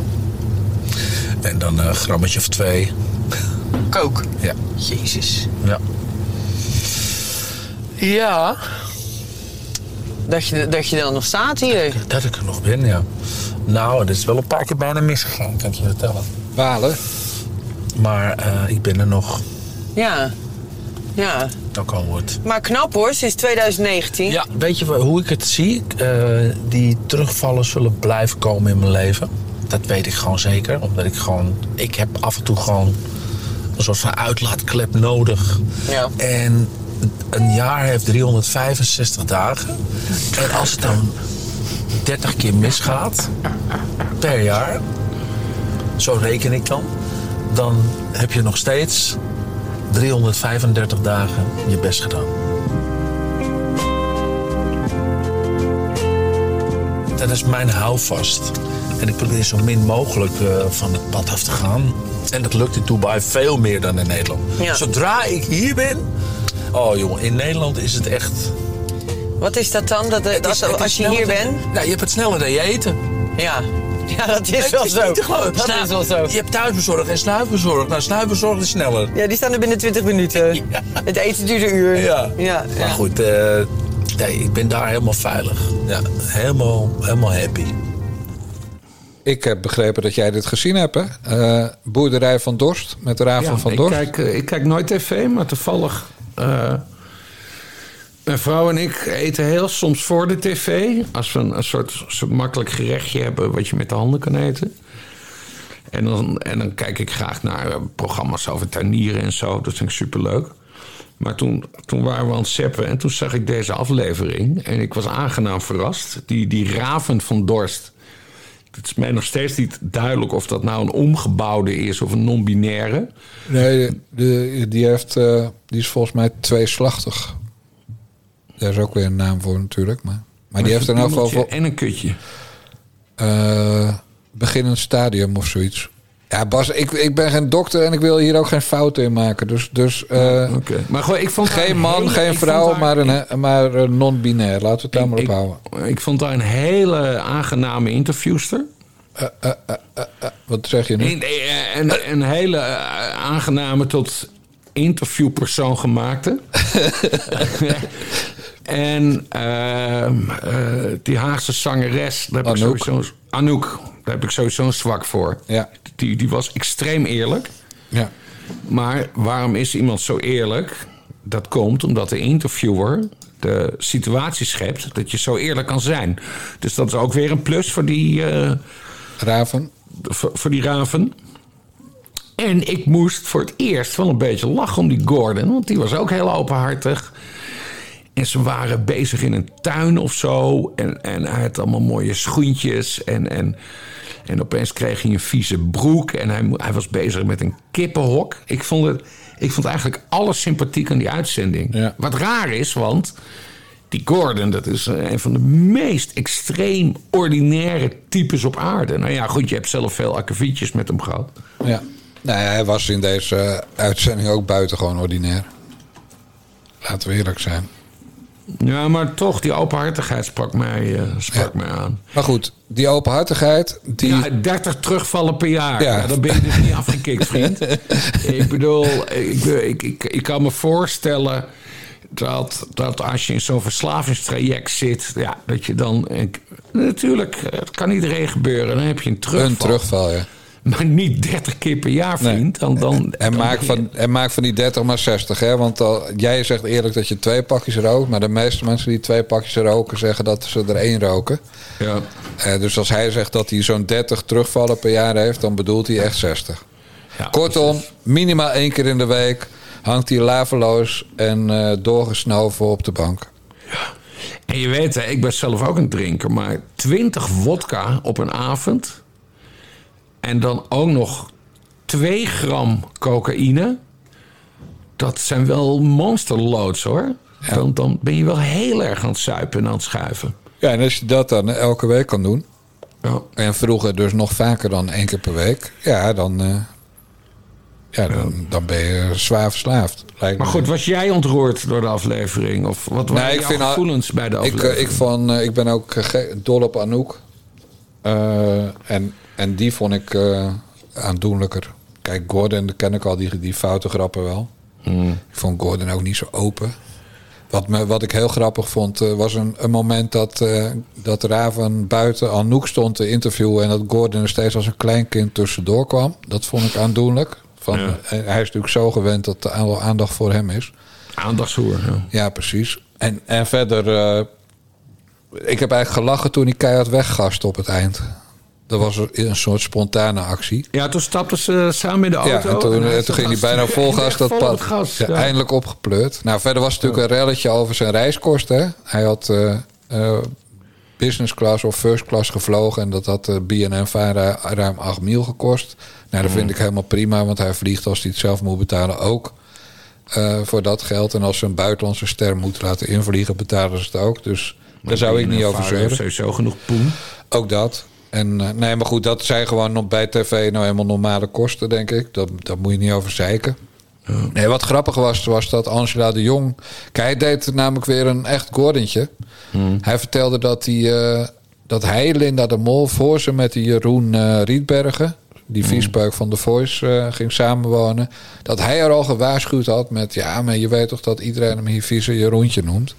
En dan een grammetje of twee. Kook? Ja. Jezus. Ja. Ja, Dat je, dat je dan nog staat hier. dat ik er nog ben, ja. Nou, het is wel een paar keer bijna misgegaan, kan ik je vertellen. Walen. Maar eh, ik ben er nog. Ja. Ja. Dat kan wordt. Maar knap hoor, sinds 2019. Ja, weet je hoe ik het zie? Eh, die terugvallen zullen blijven komen in mijn leven. Dat weet ik gewoon zeker. Omdat ik gewoon... Ik heb af en toe gewoon een soort van uitlaatklep nodig. Ja. En een jaar heeft 365 dagen. En als het dan 30 keer misgaat per jaar... Zo reken ik dan. Dan heb je nog steeds 335 dagen je best gedaan. Dat is mijn houvast. En ik probeer zo min mogelijk eh, van het pad af te gaan. En dat lukt in Dubai veel meer dan in Nederland. Ja. Zodra ik hier ben... Oh jongen, in Nederland is het echt... Wat is dat dan? Dat, is- is als je hier bent? Nou, je hebt het sneller dan je eten. Ja. Ja, dat is wel zo. Dat is wel zo. Je hebt thuisbezorgd en snuifbezorgd. Nou, snuifbezorgd is sneller. Ja, die staan er binnen 20 minuten. Ja. Het eten duurt een uur. Ja. ja, Maar ja. goed, eh, nee, ik ben daar helemaal veilig. Ja, helemaal, helemaal happy. Ik heb begrepen dat jij dit gezien hebt, hè? Eh, Boerderij van Dorst met Raven Ja, van ik Dorst. kijk, eh, ik kijk nooit tv, maar toevallig... eh, mijn vrouw en ik eten heel soms voor de tv. Als we een, soort makkelijk gerechtje hebben wat je met de handen kan eten. En dan, en dan kijk ik graag naar eh, programma's over tuinieren en zo. Dat vind ik superleuk. Maar toen, toen waren we aan het zeppen en toen zag ik deze aflevering. En ik was aangenaam verrast. Die, die raven van Dorst. Het is mij nog steeds niet duidelijk of dat nou een omgebouwde is of een non-binaire. Nee, de, die, heeft, eh, die is volgens mij tweeslachtig. Daar is ook weer een naam voor natuurlijk. Maar, maar die heeft in elk geval En een kutje. eh beginnend stadium of zoiets. Ja, Bas, ik, ik ben geen dokter en ik wil hier ook geen fouten in maken. Dus, dus eh, Oké. Maar gewoon, ik vond geen een man, hele- geen ik vrouw, haar- maar, ik- een, maar een non-binair. Laten we het daar maar op ik, houden. ik vond haar een hele aangename interviewster. Wat zeg je nu? Een, een, een hele eh, aangename tot interviewpersoon gemaakte. en ehm, eh, die Haagse zangeres, daar heb ik Anouk. sowieso, Anouk, daar heb ik sowieso een zwak voor. Ja. Die, die was extreem eerlijk. Ja. Maar waarom is iemand zo eerlijk? Dat komt omdat de interviewer de situatie schept dat je zo eerlijk kan zijn. Dus dat is ook weer een plus voor die, eh, Raven? voor, voor die raven. En ik moest voor het eerst wel een beetje lachen om die Gordon, want die was ook heel openhartig. En ze waren bezig in een tuin of zo. En, en hij had allemaal mooie schoentjes. En, en, en opeens kreeg hij een vieze broek. En hij, hij was bezig met een kippenhok. Ik vond, het, ik vond eigenlijk alles sympathiek aan die uitzending. Ja. Wat raar is, want die Gordon, dat is eh, een van de meest extreem ordinaire types op aarde. Nou ja, goed, je hebt zelf veel akkefietjes met hem gehad. Ja. Nou ja, hij was in deze uitzending ook buitengewoon ordinair. Laten we eerlijk zijn. Ja, maar toch, die openhartigheid sprak mij, eh, sprak mij aan. Maar goed, die openhartigheid, die... Ja, 30 terugvallen per jaar. Ja. Ja. dan ben je dus niet afgekikt, vriend. ik bedoel, ik, ik, ik, ik kan me voorstellen dat, dat als je in zo'n verslavingstraject zit, ja, dat je dan. natuurlijk, het kan iedereen gebeuren. Dan heb je een terugval. een terugval, ja. Maar niet 30 keer per jaar, vriend. Dan, dan, En dan maak, van, en maak van die 30 maar 60, hè? Want al, jij zegt eerlijk dat je twee pakjes rookt... maar de meeste mensen die twee pakjes roken... zeggen dat ze er één roken. Ja. Eh, dus als hij zegt dat hij zo'n 30 terugvallen per jaar heeft... dan bedoelt hij echt 60. Ja, Kortom, minimaal één keer in de week... hangt hij laveloos en eh, doorgesnoven op de bank. En je weet, hè, ik ben zelf ook een drinker, maar 20 wodka op een avond. En dan ook nog 2 gram cocaïne. Dat zijn wel monsterloads hoor. Dan, dan ben je wel heel erg aan het suipen en aan het schuiven. Ja, en als je dat dan elke week kan doen... Ja. en vroeger dus nog vaker dan één keer per week... ja, dan, eh, ja, dan, dan ben je zwaar verslaafd. lijkt Maar me. goed, was jij ontroerd door de aflevering? Of wat waren Nee, ik jouw al- gevoelens bij de Ik, aflevering? eh, ik, vond, eh, ik ben ook eh, dol op Anouk. Eh, en, en die vond ik eh, aandoenlijker. Kijk, Gordon, ken ik al, die, die foute grappen wel. Hmm. Ik vond Gordon ook niet zo open. Wat, me, wat ik heel grappig vond, eh, was een, een moment dat, eh, dat Raven buiten Anouk stond te interviewen... en dat Gordon er steeds als een kleinkind tussendoor kwam. Dat vond ik aandoenlijk. Van, Ja. hij is natuurlijk zo gewend dat er aandacht voor hem is. Aandachtshoer. Ja. Ja, precies. En, en verder, ik heb eigenlijk gelachen toen hij keihard weggast op het eind. Dat was een soort spontane actie. ja, toen stapten ze samen in de auto. Ja, en toen, en hij toen ging hij bijna vol gas dat pad. gas, Ja. Eindelijk opgepleurd. Nou, verder was het natuurlijk een relletje over zijn reiskosten. Hè? Hij had eh, eh, business class of first class gevlogen. En dat had de BNN-vara ruim 8 mil gekost. Nou, dat Mm. vind ik helemaal prima. Want hij vliegt als hij het zelf moet betalen ook. eh, voor dat geld. En als ze een buitenlandse ster moeten laten invliegen, betalen ze het ook. Dus daar zou ik niet over zeuren. sowieso genoeg poen. Ook dat. En eh, nee, maar goed, dat zijn gewoon nog bij tv nou helemaal normale kosten, denk ik. Dat, daar moet je niet over zeiken. Nee, wat grappig was, was dat Angela de Jong... Kijk, hij deed namelijk weer een echt Gordentje. Hij vertelde dat hij, eh, dat hij, Linda de Mol, voor ze met die Jeroen eh, Rietbergen... die viespeuk van The Voice ging samenwonen... dat hij er al gewaarschuwd had met... ja, maar je weet toch dat iedereen hem hier vieze Jeroentje noemt...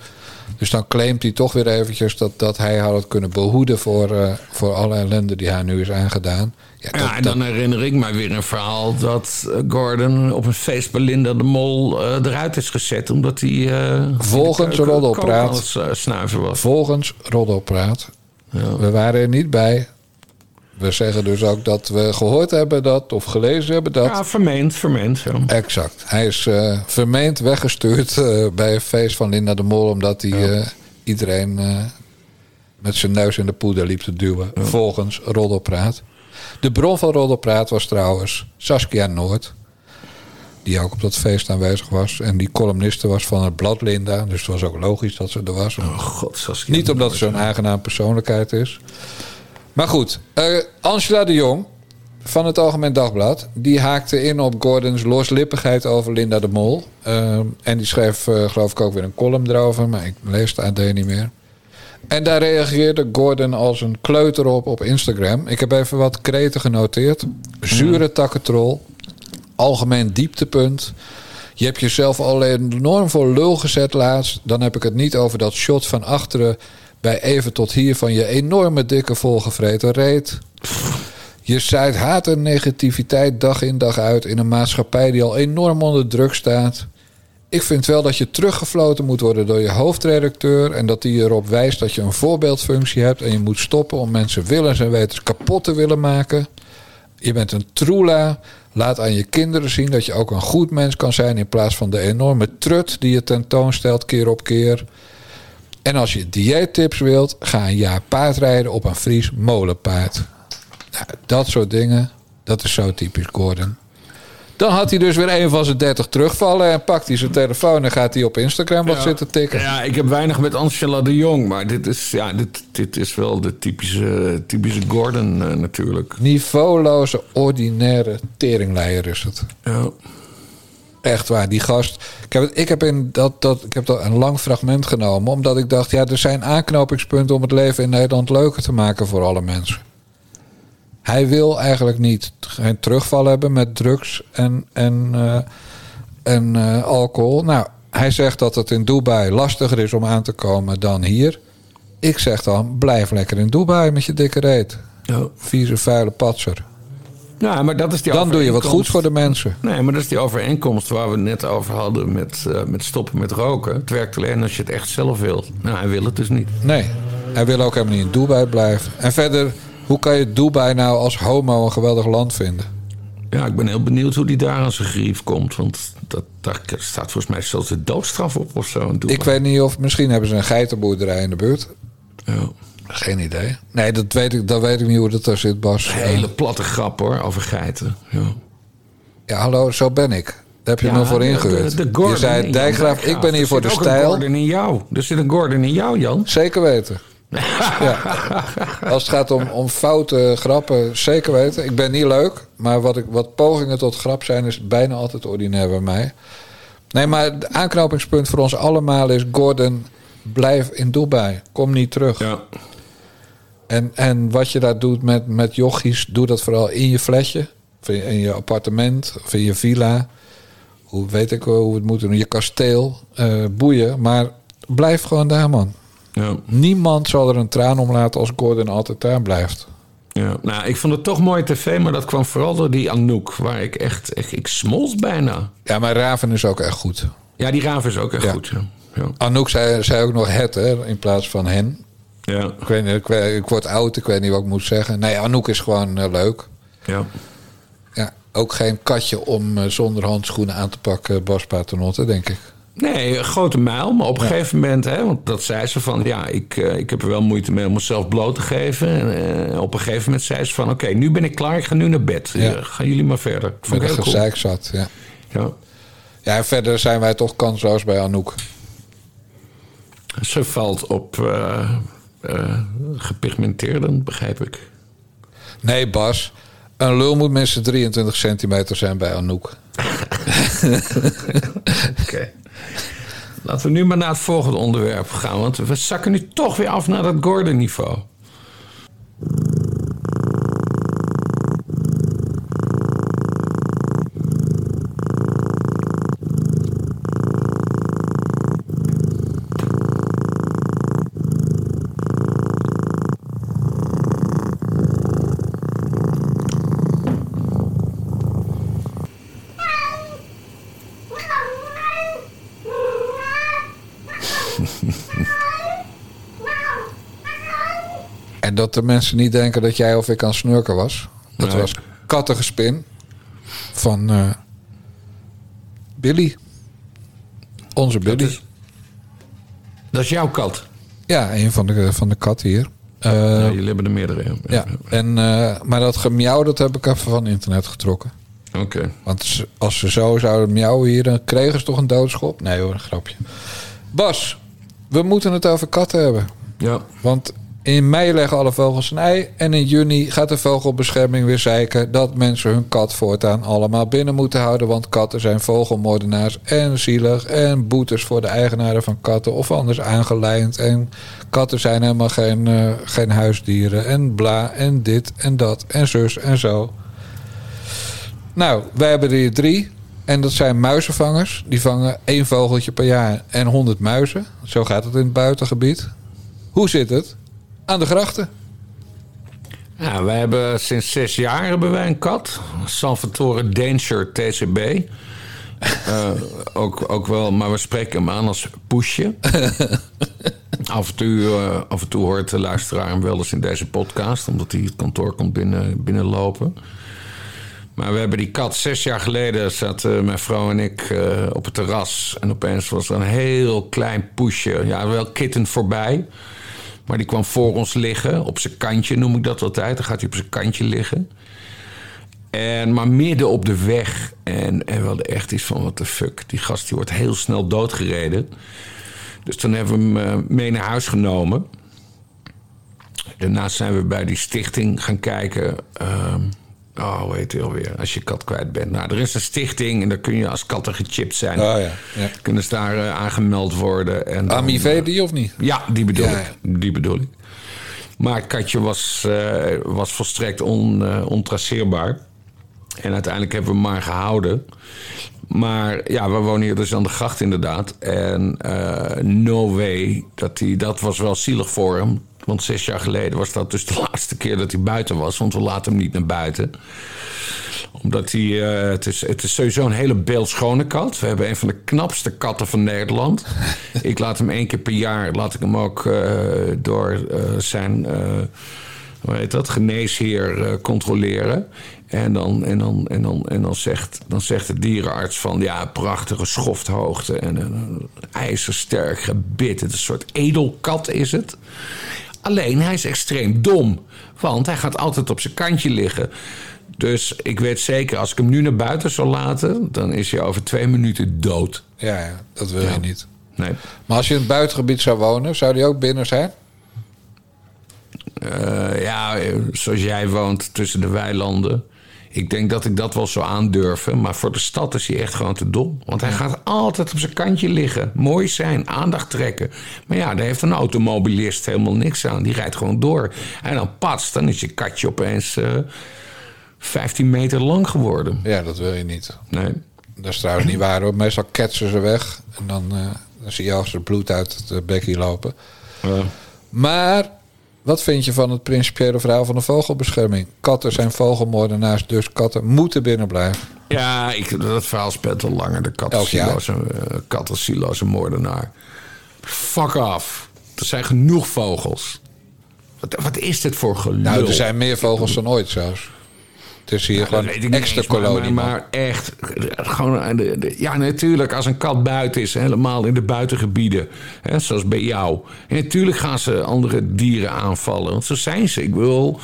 Dus dan claimt hij toch weer eventjes dat, dat hij haar had kunnen behoeden voor, eh, voor alle ellende die haar nu is aangedaan. Ja, dat- Ja, en dat- dan herinner ik mij weer een verhaal dat eh, Gordon op een feest bij Linda de Mol eh, eruit is gezet. Omdat hij. eh, Volgens roddelpraat. het snuiven was. Volgens Roddelpraat. Ja. We waren er niet bij. We zeggen dus ook dat we gehoord hebben dat, of gelezen hebben dat. Ja, vermeend, vermeend. Ja. Exact. Hij is eh, vermeend weggestuurd eh, bij een feest van Linda de Mol. omdat hij eh, iedereen met zijn neus in de poeder liep te duwen. Volgens Roddelpraat. De bron van Roddelpraat was trouwens Saskia Noord. Die ook op dat feest aanwezig was. En die columniste was van het blad Linda. Dus het was ook logisch dat ze er was. Oh god, Saskia. Niet omdat ze zo'n aangenaam persoonlijkheid is. Maar goed, eh, Angela de Jong van het Algemeen Dagblad... die haakte in op Gordons loslippigheid over Linda de Mol. Eh, en die schreef, eh, geloof ik, ook weer een column erover... maar ik lees het AD niet meer. En daar reageerde Gordon als een kleuter op op Instagram. Ik heb even wat kreten genoteerd. Zure takkentrol. Algemeen dieptepunt. Je hebt jezelf al enorm voor lul gezet laatst. Dan heb ik het niet over dat shot van achteren... bij even tot hier van je enorme dikke volgevreten reet. Je zaait haat en negativiteit dag in dag uit... in een maatschappij die al enorm onder druk staat... Ik vind wel dat je teruggefloten moet worden door je hoofdredacteur. En dat die erop wijst dat je een voorbeeldfunctie hebt. En je moet stoppen om mensen willens en wetens kapot te willen maken. Je bent een troela. Laat aan je kinderen zien dat je ook een goed mens kan zijn. In plaats van de enorme trut die je tentoonstelt keer op keer. En als je dieettips wilt, ga een jaar paardrijden op een Fries molenpaard. Nou, dat soort dingen, dat is zo typisch Gordon. Dan had hij dus weer een van zijn 30 terugvallen. En pakt hij zijn telefoon en gaat hij op Instagram wat Ja. zitten tikken. Ja, ik heb weinig met Angela de Jong. Maar dit is, ja, dit, dit is wel de typische, typische Gordon eh, natuurlijk. Niveauloze, ordinaire teringleier is het. Ja. Echt waar, die gast. Ik heb, ik heb, in dat, dat, ik heb dat een lang fragment genomen. Omdat ik dacht, ja, er zijn aanknopingspunten om het leven in Nederland leuker te maken voor alle mensen. Hij wil eigenlijk niet geen terugval hebben met drugs en, en, eh, en eh, alcohol. Nou, hij zegt dat het in Dubai lastiger is om aan te komen dan hier. Ik zeg dan, blijf lekker in Dubai met je dikke reet. Ja. Vieze, vuile patser. Ja, maar dat is die Dan doe je wat goeds voor de mensen. Nee, maar dat is die overeenkomst waar we net over hadden met, eh, met stoppen met roken. Het werkt alleen als je het echt zelf wil. Nou, hij wil het dus niet. Nee, hij wil ook helemaal niet in Dubai blijven. En verder, hoe kan je Dubai nou als homo een geweldig land vinden? Ja, ik ben heel benieuwd hoe die daar aan zijn grief komt. Want dat, daar staat volgens mij zelfs de doodstraf op of zo. in Dubai. Ik weet niet of, misschien hebben ze een geitenboerderij in de buurt. Ja. Geen idee. Nee, dat weet ik, dat weet ik niet hoe dat daar zit, Bas. Hele platte grap hoor, over geiten. Ja. Ja, hallo, zo ben ik. Daar heb je Ja, me voor ingehuurd. de- de Gordon je in zei, Dijkgraaf, ik ben hier Er voor de zit ook stijl. Een Gordon in jou. Er zit een Gordon in jou, Jan. Zeker weten. ja. Als het gaat om, om foute grappen, zeker weten. Ik ben niet leuk, maar wat, ik, wat pogingen tot grap zijn, is bijna altijd ordinair bij mij. Nee, maar het aanknopingspunt voor ons allemaal is: Gordon, blijf in Dubai. Kom niet terug. Ja. En, en wat je daar doet met, met jochies, doe dat vooral in je flesje. Of in, in je appartement, of in je villa. Hoe weet ik wel hoe we het moeten doen. Je kasteel, eh, boeien. Maar blijf gewoon daar, man. Ja. Niemand zal er een traan om laten als Gordon altijd daar blijft. Ja, nou, ik vond het toch mooi tv, maar dat kwam vooral door die Anouk, waar ik echt, echt ik smols bijna. Ja, maar Raven is ook echt goed. Ja, die Raaf is ook echt Ja. goed. Ja. Anouk zei, zei ook nog het, hè, in plaats van hen. Ja. Ik, weet niet, ik, ik word oud, ik weet niet wat ik moet zeggen. Nee, Anouk is gewoon eh, leuk. ja. Ja, ook geen katje om eh, zonder handschoenen aan te pakken, Bas Paternotte, denk ik. Nee, een grote mijl, maar op een gegeven moment, hè, want dat zei ze van, ja, ik, eh, ik heb er wel moeite mee om mezelf bloot te geven. En eh, op een gegeven moment zei ze van, oké, nu ben ik klaar, ik ga nu naar bed. Ja. Gaan jullie maar verder. Ik vond heel cool. gezeik zat, ja. Ja. Ja, verder zijn wij toch kansloos bij Anouk. Ze valt op eh eh, gepigmenteerden, begrijp ik. Nee, Bas. Een lul moet minstens 23 centimeter zijn bij Anouk. Oké. Laten we nu maar naar het volgende onderwerp gaan, want we zakken nu toch weer af naar dat Gordon-niveau. En dat de mensen niet denken dat jij of ik aan snurken was. Dat Nee. was kattengespin van eh, Billy. Onze Billy. is- Dat is jouw kat. Ja, een van de, van de katten hier. Eh, Ja, jullie hebben er meerdere. ja. ja, en, eh, maar dat gemiauw, dat heb ik even van internet getrokken. Oké. Want als ze zo zouden miauwen hier, dan kregen ze toch een doodschop? Nee hoor, een grapje. Bas, we moeten het over katten hebben. Ja. Want in mei leggen alle vogels een ei. En in juni gaat de vogelbescherming weer zeiken dat mensen hun kat voortaan allemaal binnen moeten houden. Want katten zijn vogelmoordenaars en zielig. En boetes voor de eigenaren van katten of anders aangelijnd. En katten zijn helemaal geen, eh, geen huisdieren. En bla en dit en dat en zus en zo. Nou, wij hebben er hier drie. En dat zijn muizenvangers. Die vangen één vogeltje per jaar en 100 muizen. Zo gaat het in het buitengebied. Hoe zit het? Aan de grachten. Ja, wij hebben sinds zes jaar hebben wij een kat. Salvatore Danger TCB. Eh, ook, ook wel, maar we spreken hem aan als Poesje. af, en toe, eh, af en toe hoort de luisteraar hem wel eens in deze podcast, omdat hij het kantoor komt binnen, binnenlopen. Maar we hebben die kat zes jaar geleden zaten mijn vrouw en ik eh, op het terras. En opeens was er een heel klein poesje. Ja, wel kitten voorbij. Maar die kwam voor ons liggen. Op zijn kantje noem ik dat altijd. Dan gaat hij op zijn kantje liggen. En, maar midden op de weg. En, en we hadden echt iets van, what the fuck. Die gast die wordt heel snel doodgereden. Dus toen hebben we hem eh, mee naar huis genomen. Daarna zijn we bij die stichting gaan kijken. ehm, oh, hoe heet die alweer? Als je kat kwijt bent. Nou, er is een stichting en daar kun je als katten gechipt zijn. Oh ja, ja. Kunnen ze daar eh, aangemeld worden. En dan, Amivé die of niet? ja, die bedoel Ja, ik. Die bedoel ik. Maar het katje was, eh, was volstrekt on, eh, ontraceerbaar. En uiteindelijk hebben we hem maar gehouden. Maar ja, we wonen hier dus aan de gracht inderdaad. En no way, dat, die, dat was wel zielig voor hem. Want zes jaar geleden was dat dus de laatste keer dat hij buiten was. Want we laten hem niet naar buiten omdat hij, eh, het, is, het is sowieso een hele beeldschone kat. We hebben een van de knapste katten van Nederland. ik laat hem één keer per jaar, laat ik hem ook eh, door eh, zijn, hoe heet dat, geneesheer controleren. En dan, en, dan, en, dan, en dan, zegt, dan zegt de dierenarts van, ja, prachtige schofthoogte en een ijzersterk gebit. Het is een soort edelkat is het. Alleen hij is extreem dom. Want hij gaat altijd op zijn kantje liggen. Dus ik weet zeker, als ik hem nu naar buiten zou laten, dan is hij over twee minuten dood. Ja, ja, dat wil je niet. Nee. Maar als je in het buitengebied zou wonen, zou die ook binnen zijn? Eh, ja, eh, zoals jij woont tussen de weilanden. Ik denk dat ik dat wel zou aandurven. Maar voor de stad is hij echt gewoon te dom. Want hij gaat altijd op zijn kantje liggen. Mooi zijn, aandacht trekken. Maar ja, daar heeft een automobilist helemaal niks aan. Die rijdt gewoon door. En dan pats, dan is je katje opeens eh 15 meter lang geworden. Ja, dat wil je niet. Nee. Dat is trouwens niet waar hoor. Meestal ketsen ze weg. En dan, eh, dan zie je als er bloed uit het eh, bekkie lopen. Maar wat vind je van het principiële verhaal van de vogelbescherming? Katten zijn vogelmoordenaars, dus katten moeten binnen blijven. Ja, ik, dat verhaal speelt al langer. De kat Elk is jaar. sieloze, kat is sieloze moordenaar. Fuck off. Er zijn genoeg vogels. Wat, wat is dit voor gelul? Nou, er zijn meer vogels dan ooit zelfs. Het is hier Ja, gewoon niet extra maar- kolonie. Maar, echt, gewoon, eh, de- de- ja, natuurlijk, als een kat buiten is, helemaal in de buitengebieden, hè, zoals bij jou. En natuurlijk gaan ze andere dieren aanvallen, want zo zijn ze. Ik wil,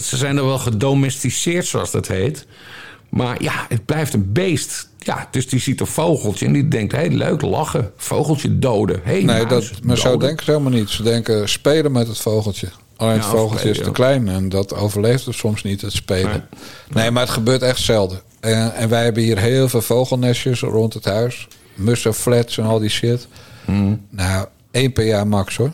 ze zijn er wel gedomesticeerd, zoals dat heet. Maar ja, het blijft een beest. Ja, dus die ziet een vogeltje en die denkt, hé, leuk, lachen. Vogeltje doden. Hey, Nee, dat, maar zo denken ze helemaal niet. Ze denken spelen met het vogeltje. Alleen het Ja, vogeltje is te klein en dat overleeft het soms niet, het spelen. Nee, maar het gebeurt echt zelden. En, en wij hebben hier heel veel vogelnestjes rond het huis. Mussen, flats en al die shit. Hmm. Nou, één per jaar max hoor.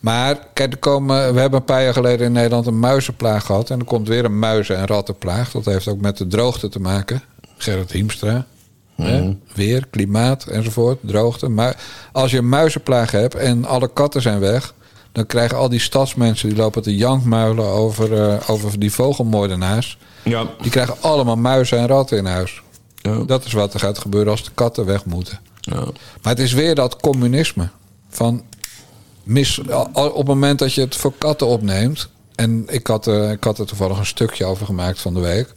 Maar kijk, er komen, we hebben een paar jaar geleden in Nederland een muizenplaag gehad. En er komt weer een muizen- en rattenplaag. Dat heeft ook met de droogte te maken. Gerrit Hiemstra. Hè? Weer, klimaat enzovoort, droogte. Maar als je een muizenplaag hebt en alle katten zijn weg... dan krijgen al die stadsmensen die lopen te jankmuilen over, eh, over die vogelmoordenaars... Ja, die krijgen allemaal muizen en ratten in huis. Ja. Dat is wat er gaat gebeuren als de katten weg moeten. Ja. Maar het is weer dat communisme. Van mis, op het moment dat je het voor katten opneemt. En ik had, eh, ik had er toevallig een stukje over gemaakt van de week.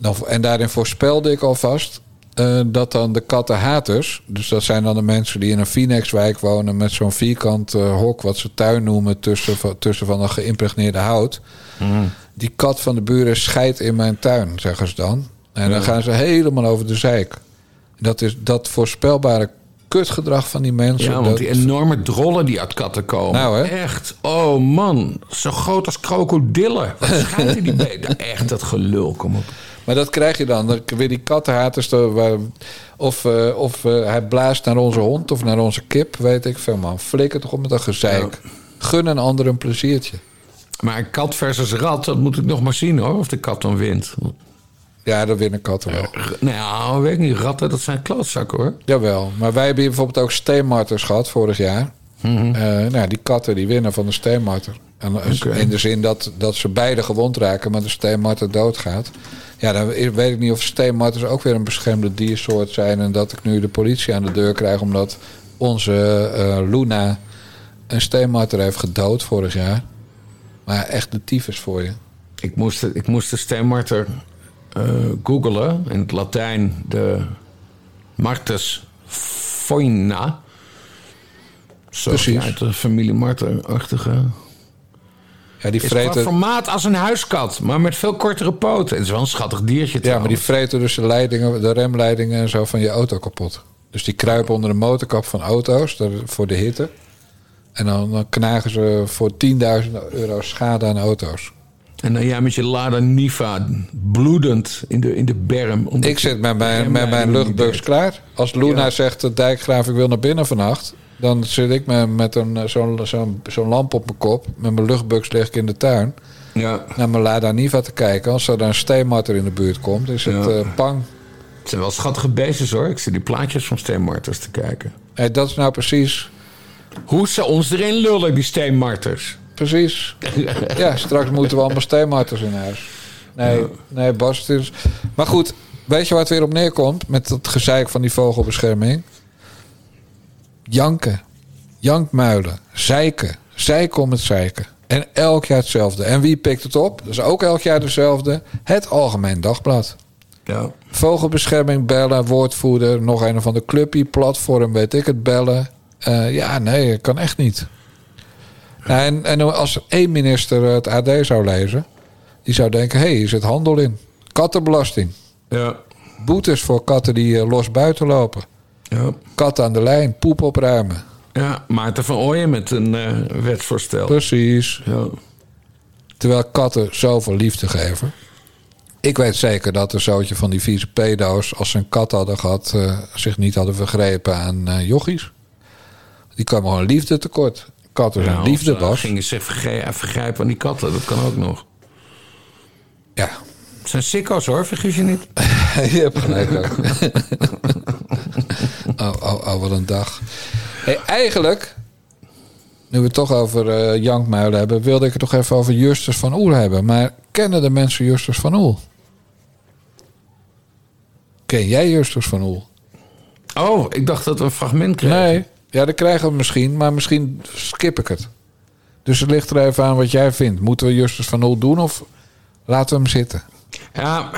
Dan, en daarin voorspelde ik alvast eh, dat dan de kattenhaters. Dus dat zijn dan de mensen die in een Phoenixwijk wonen. met zo'n vierkant eh, hok, wat ze tuin noemen. tussen, van- tussen van een geïmpregneerde hout. Die kat van de buren scheidt in mijn tuin, zeggen ze dan. En dan gaan ze helemaal over de zeik. Dat is dat voorspelbare kutgedrag van die mensen. Ja, want dat- die enorme drollen die uit katten komen. Nou? Echt. Oh man, zo groot als krokodillen. Wat schijnt die benen? Echt, dat gelul, kom op. Maar dat krijg je dan. Dan weer die kattenhaters. waar- Of, eh, of eh, hij blaast naar onze hond of naar onze kip. Weet ik veel, man. Flikker toch op met dat gezeik. Gun een ander een pleziertje. Maar een kat versus rat, dat moet ik nog maar zien hoor, of de kat dan wint. Ja, dan winnen katten wel. Nou, weet ik niet. Ratten, dat zijn klootzakken hoor. Jawel. Maar wij hebben hier bijvoorbeeld ook steenmarters gehad vorig jaar. Mhm. Eh, nou, die katten die winnen van de steenmarter. En, eh. In de zin dat, dat ze beide gewond raken, maar de steenmarter doodgaat. Ja, dan weet ik niet of steenmarters ook weer een beschermde diersoort zijn. En dat ik nu de politie aan de deur krijg omdat onze eh, Luna een steenmarter heeft gedood vorig jaar. Maar echt de tyfus voor je. Ik moest, de- ik moest de steenmarter eh googelen. In het Latijn de Martes foina. Zo, Precies. Uit de familie Marter-achtige. Ja, die Is qua vreten, formaat als een huiskat, maar met veel kortere poten. Het is wel een schattig diertje ja, maar die vreten dus de, leidingen, de remleidingen en zo van je auto kapot. Dus die kruipen onder de motorkap van auto's voor de hitte. En dan, dan knagen ze voor 10.000 euro schade aan auto's. En dan jij met je Lada Niva bloedend in de, in de berm. Ik zit met mijn, met mijn luchtbugs klaar. Als Luna Ja. zegt, de dijkgraaf, ik wil naar binnen vannacht... dan zit ik met, met een, eh, zo'n zo'n zo'n lamp op mijn kop. Met mijn luchtbugs lig ik in de tuin. Ja, Naar mijn Lada Niva te kijken. Als er dan een steenmatter in de buurt komt, is het Ja. eh, pang. het zijn wel schattige beestjes hoor. Ik zit die plaatjes van steenmarters te kijken. Hey, dat is nou precies... Hoe ze ons erin lullen, die steenmarters. Precies. ja, straks moeten we allemaal steenmarters in huis. Nee, nee, Bas. Is... Maar goed, weet je waar het weer op neerkomt? Met dat gezeik van die vogelbescherming. Janken. Jankmuilen. Zeiken. Zeiken om het zeiken. En elk jaar hetzelfde. En wie pikt het op? Dat is ook elk jaar dezelfde. Het Algemeen Dagblad. Ja. Vogelbescherming bellen, woordvoerder, nog een van de clubje, platform, weet ik het, bellen. Eh, ja, nee, kan echt niet. En, en als één minister het AD zou lezen, die zou denken: hé, hey, hier zit handel in. Kattenbelasting. Ja. Boetes voor katten die eh, los buiten lopen. Ja. Katten aan de lijn, poep opruimen. Ja, Maarten van Ooyen met een eh, wetsvoorstel. Precies. Ja. Terwijl katten zoveel liefde geven. Ik weet zeker dat een zootje van die vieze pedo's, als ze een kat hadden gehad, eh, zich niet hadden vergrepen aan eh jochies. Die kwamen gewoon liefde tekort. Katten zijn Nou, liefde, ze Bas. gingen zich vergrijpen, aan die katten. Dat kan ook nog. Ja, zijn sicko's hoor, vergis je niet. je hebt gelijk ook. oh, oh, oh, wat een dag. Hey, eigenlijk, nu we het toch over eh jankmuilen hebben, wilde ik het toch even over Justus van Oel hebben. Maar kennen de mensen Justus van Oel? Ken jij Justus van Oel? Oh, ik dacht dat we een fragment kregen. Nee, ja, dat krijgen we misschien, maar misschien skip ik het. Dus het ligt er even aan wat jij vindt. Moeten we Justus van Oel doen of laten we hem zitten? Ja,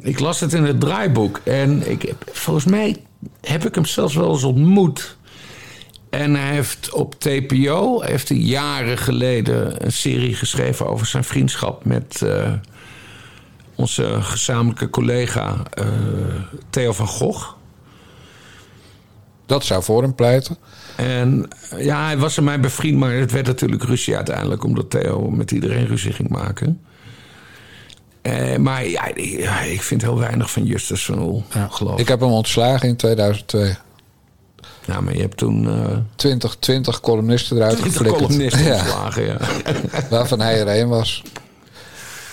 ik las het in het draaiboek. En ik, volgens mij heb ik hem zelfs wel eens ontmoet. En hij heeft op TPO, heeft hij jaren geleden een serie geschreven over zijn vriendschap met eh, onze gezamenlijke collega eh, Theo van Gogh. Dat zou voor hem pleiten. En ja, hij was er mij bevriend, maar het werd natuurlijk ruzie uiteindelijk, omdat Theo met iedereen ruzie ging maken. Eh, maar ja, ik- ja, vind heel weinig van Justus van Oel, geloof Ik ik. heb hem ontslagen in 2002. Ja, maar je hebt toen eh 20, 20 columnisten eruit 20 geflikkerd. columnisten Ja, ontslagen, ja. waarvan hij er één was.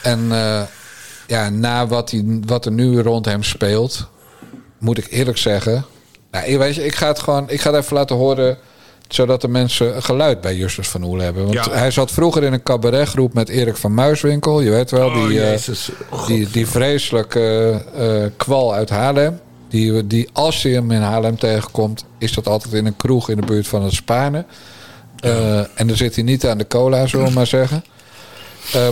En eh, ja, na wat, hij, wat er nu rond hem speelt, moet ik eerlijk zeggen. Nou, weet je, ik ga het gewoon, ik ga het even laten horen Zodat de mensen geluid bij Justus van Oel hebben. Want Ja. hij zat vroeger in een cabaretgroep met Erik van Muiswinkel. Je weet wel, Oh, die, eh, die, die vreselijke eh, kwal uit Haarlem. Die, die als je hem in Haarlem tegenkomt, is dat altijd in een kroeg in de buurt van het Spaarne. Eh, en dan zit hij niet aan de cola, zullen we maar zeggen.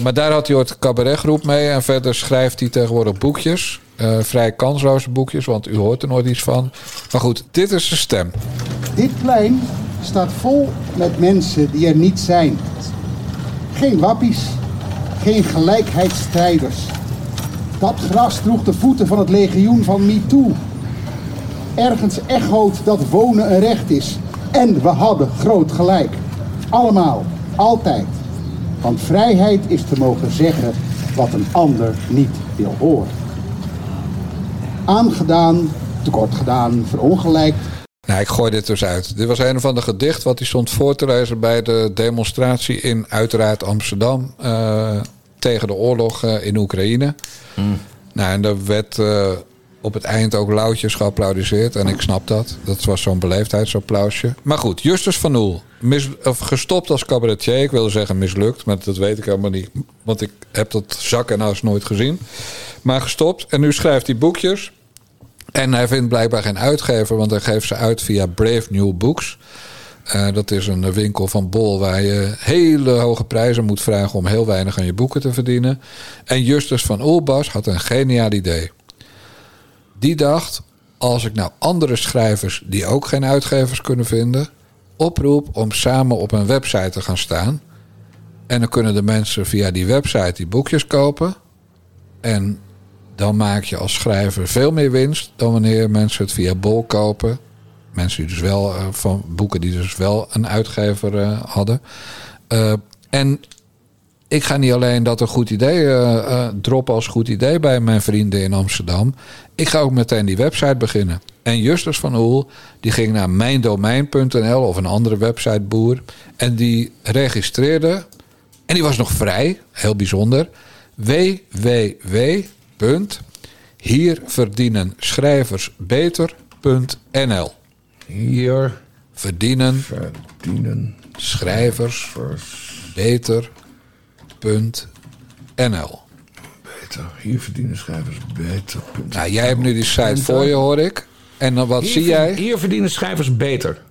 Maar daar had hij ooit een cabaretgroep mee. En verder schrijft hij tegenwoordig boekjes. Eh, vrij kansloze boekjes, want u hoort er nooit iets van. Maar goed, dit is de stem. Dit plein staat vol met mensen die er niet zijn. Geen wappies, geen gelijkheidsstrijders. Dat gras droeg de voeten van het legioen van MeToo. Ergens echoot dat wonen een recht is. En we hadden groot gelijk. Allemaal, altijd. Want vrijheid is te mogen zeggen wat een ander niet wil horen. Aangedaan, tekort gedaan, verongelijkt, Nou, ik gooi dit dus uit. Dit was een van de gedicht wat hij stond voor te lezen bij de demonstratie in uiteraard Amsterdam. eh, tegen de oorlog eh, in Oekraïne. Nou, en er werd eh, op het eind ook lauwtjes geapplaudiseerd. En ik snap dat. Dat was zo'n beleefdheidsapplausje. Maar goed, Justus van Oel. Mis, of gestopt als cabaretier. Ik wilde zeggen mislukt, maar dat weet ik helemaal niet. Want ik heb dat zak en as nooit gezien. Maar gestopt. En nu schrijft hij boekjes. En hij vindt blijkbaar geen uitgever, want hij geeft ze uit via Brave New Books. Eh, dat is een winkel van Bol waar je hele hoge prijzen moet vragen om heel weinig aan je boeken te verdienen. En Justus van Oelbas had een geniaal idee. Die dacht: als ik nou andere schrijvers die ook geen uitgevers kunnen vinden, oproep om samen op een website te gaan staan. En dan kunnen de mensen via die website die boekjes kopen. En dan maak je als schrijver veel meer winst dan wanneer mensen het via Bol kopen. Mensen die dus wel eh, van boeken die dus wel een uitgever eh, hadden. Eh, en ik ga niet alleen dat een goed idee droppen als goed idee bij mijn vrienden in Amsterdam. Ik ga ook meteen die website beginnen. En Justus van Oel die ging naar mijndomein.nl of een andere websiteboer. En die registreerde. En die was nog vrij, heel bijzonder. www.hierverdienenschrijversbeter.nl Hier Verdienen verdienen schrijvers beter.nl beter. Hier verdienen schrijvers beter. Punt. Nou, jij hebt nu die site voor je, hoor ik. En dan wat Hier zie jij? Hier verdienen schrijvers beter.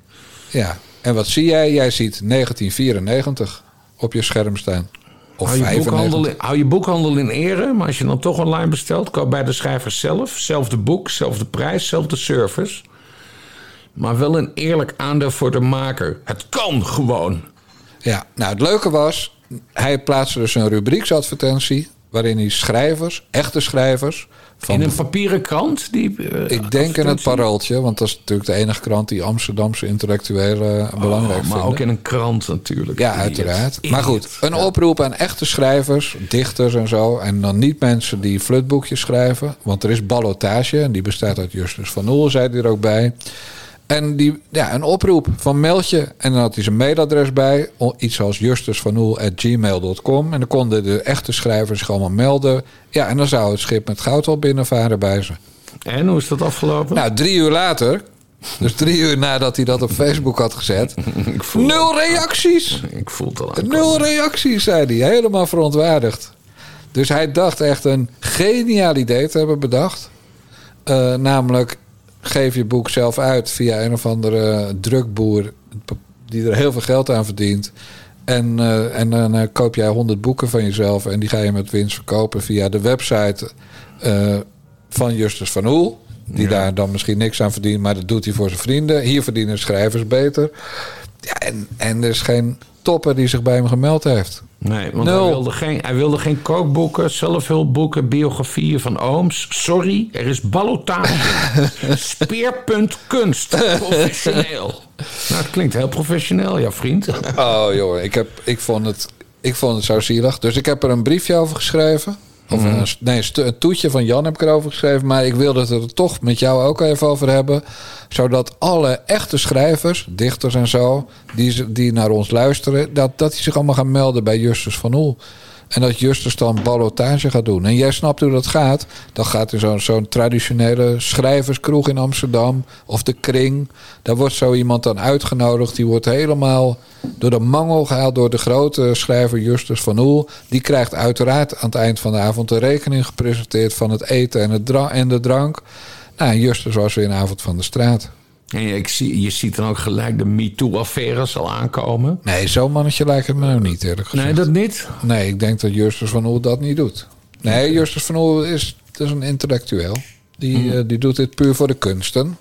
Ja, en wat zie jij? Jij ziet 1994 op je scherm staan. Of Hou je, 95. boekhandel in, hou je boekhandel in ere, maar als je dan toch online bestelt, koop bij de schrijvers zelf. Zelfde boek, zelfde prijs, zelfde service. Maar wel een eerlijk aandeel voor de maker. Het kan gewoon. Ja, nou het leuke was, hij plaatste dus een rubrieksadvertentie... waarin hij schrijvers, echte schrijvers... Van In een papieren krant? Die, eh, ik denk in het parooltje, want dat is natuurlijk de enige krant... die Amsterdamse intellectuelen eh, belangrijk Oh, maar vinden. ook in een krant natuurlijk. Ja, uiteraard. Idiot. Maar goed, een oproep aan echte schrijvers, dichters en zo. En dan niet mensen die flutboekjes schrijven. Want er is ballotage en die bestaat uit Justus van Oel, zei hij er ook bij. En die, ja, een oproep van meld je. En dan had hij zijn mailadres bij. Iets als justusvanoel.gmail.com. En dan konden de echte schrijvers zich allemaal melden. Ja, en dan zou het schip met goud al binnenvaren bij ze. En hoe is dat afgelopen? Nou, drie uur later... Dus drie uur nadat hij dat op Facebook had gezet... Nul reacties! Ik voel het al aan. Nul reacties, zei hij. Helemaal verontwaardigd. Dus hij dacht echt een geniaal idee te hebben bedacht. Eh, namelijk, geef je boek zelf uit via een of andere drukboer... die er heel veel geld aan verdient. En, eh, en dan eh, koop jij 100 boeken van jezelf... en die ga je met winst verkopen via de website eh, van Justus van Oel... die daar dan misschien niks aan verdient... maar dat doet hij voor zijn vrienden. Hier verdienen schrijvers beter. Ja, en, en er is geen topper die zich bij hem gemeld heeft. Nee, want Nul. hij wilde, geen, hij wilde geen kookboeken, zelfhulpboeken, biografieën van ooms. Sorry, er is ballotage. Speerpunt kunst. Professioneel. Nou, het klinkt heel professioneel, ja vriend. Oh joh, ik, heb, ik, vond het, ik vond het zo zielig. Dus ik heb er een briefje over geschreven. Of een, nee, een toetje van Jan heb ik erover geschreven. Maar ik wilde het er toch met jou ook even over hebben. Zodat alle echte schrijvers, dichters en zo... die, ze- die naar ons luisteren... Dat, dat die zich allemaal gaan melden bij Justus van Oel. En dat Justus dan ballotage gaat doen. En jij snapt hoe dat gaat. Dan gaat er zo'n traditionele schrijverskroeg in Amsterdam. Of de kring. Daar wordt zo iemand dan uitgenodigd. Die wordt helemaal door de mangel gehaald door de grote schrijver Justus van Oel. Die krijgt uiteraard aan het eind van de avond de rekening gepresenteerd van het eten en, het en de drank. Nou, Justus was weer een avond van de straat. En je, ik zie, je ziet dan ook gelijk de MeToo-affaires al aankomen. Nee, zo'n mannetje lijkt het me nou niet, eerlijk gezegd. Nee, dat niet. Nee, ik denk dat Justus van Oel dat niet doet. Nee, Justus van Oel is, dat is een intellectueel. Die, eh, die doet dit puur voor de kunsten.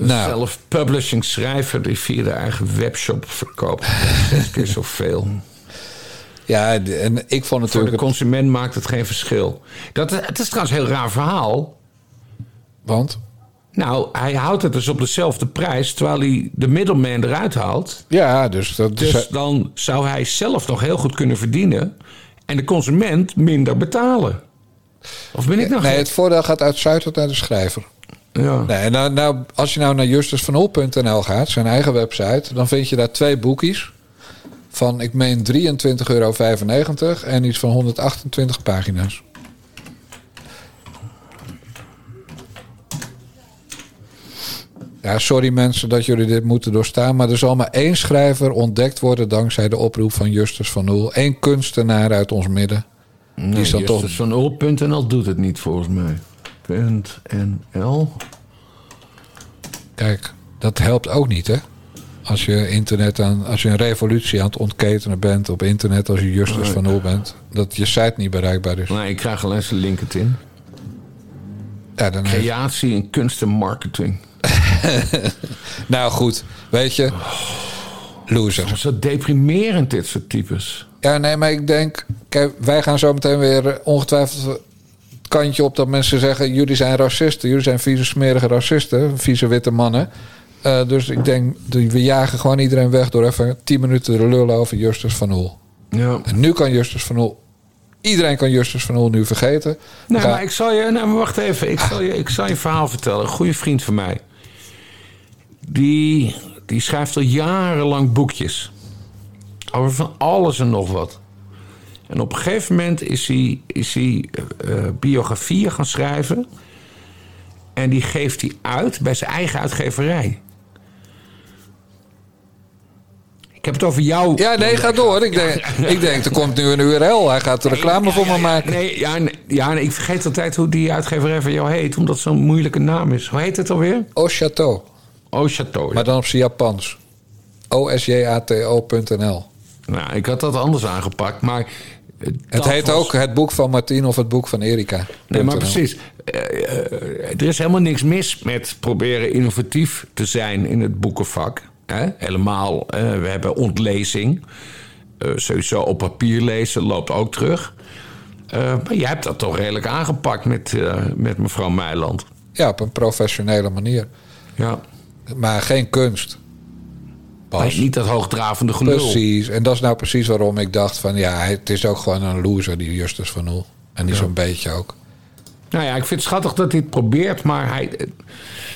Nou. self-publishing schrijver die via de eigen webshop verkoopt. Zes keer zoveel. Ja, en ik vond Voor de consument maakt het geen verschil. Dat, het is trouwens een heel raar verhaal. Want? Nou, hij houdt het dus op dezelfde prijs... terwijl hij de middleman eruit haalt. Ja, dus dat is... Dus dan zou hij zelf nog heel goed kunnen verdienen... en de consument minder betalen. Of ben ik nog Nee, het voordeel gaat uitsluitend naar de schrijver. Ja. Nee, nou, nou, als je nou naar justusvanol.nl gaat, zijn eigen website, dan vind je daar twee boekjes. Van, ik meen 23,95 euro en iets van 128 pagina's. Ja, sorry mensen dat jullie dit moeten doorstaan. Maar er zal maar één schrijver ontdekt worden dankzij de oproep van Justus van Oel. Eén kunstenaar uit ons midden. Die is dan toch Justus van Oel.nl doet het niet volgens mij. .nl. Kijk, dat helpt ook niet, hè? Als je internet aan, als je een revolutie aan het ontketenen bent op internet, als je Justus van Oel bent, dat je site niet bereikbaar is. Nee, ik krijg alleen zijn LinkedIn. Ja, dan heeft- Creatie en kunst en marketing. nou goed, weet je, loser. Zo deprimerend dit soort types. Ja, nee, maar ik denk, kijk, wij gaan zo meteen weer eh, ongetwijfeld het kantje op dat mensen zeggen: jullie zijn racisten, jullie zijn vieze smerige racisten, vieze witte mannen. Eh, dus ik denk, we jagen gewoon iedereen weg door even 10 minuten te lullen over Justus van Oel. Ja. En nu kan Justus van Oel. Iedereen kan Justus van Oel nu vergeten. Nee, Ga- maar ik zal je... Nou, wacht even. Ik zal, je, ik zal je een verhaal vertellen. Een goede vriend van mij. Die, die schrijft al jarenlang boekjes. Over van alles en nog wat. En op een gegeven moment is hij, is hij eh, eh, biografieën gaan schrijven. En die geeft hij uit bij zijn eigen uitgeverij. Ik heb het over jou. Ja, nee, ga door. Ik denk, ik denk, er komt nu een URL. Hij gaat reclame voor me maken. Nee, ja, nee, ja, ik vergeet altijd hoe die uitgeverij van jou heet. Omdat het zo'n moeilijke naam is. Hoe heet het alweer? Au Chateau. Oh, Chateau. ja. Maar dan op zijn Japans. OSJATO.nl. Nou, ik had dat anders aangepakt, maar... eh, Het heet was- ook het boek van Martien of het boek van Erika. Nee, maar precies. Eh, eh, er is helemaal niks mis met proberen innovatief te zijn in het boekenvak. Hè? Helemaal, we hebben ontlezing. Sowieso op papier lezen loopt ook terug. Maar jij hebt dat toch redelijk aangepakt met, met mevrouw Meiland. Ja, op een professionele manier. Ja. Maar geen kunst. Pas. Niet dat hoogdravende gelul. Precies. En dat is nou precies waarom ik dacht van... ja, het is ook gewoon een loser, die Justus van Oel. En die zo'n beetje ook. Nou ja, ik vind het schattig dat hij het probeert, maar hij...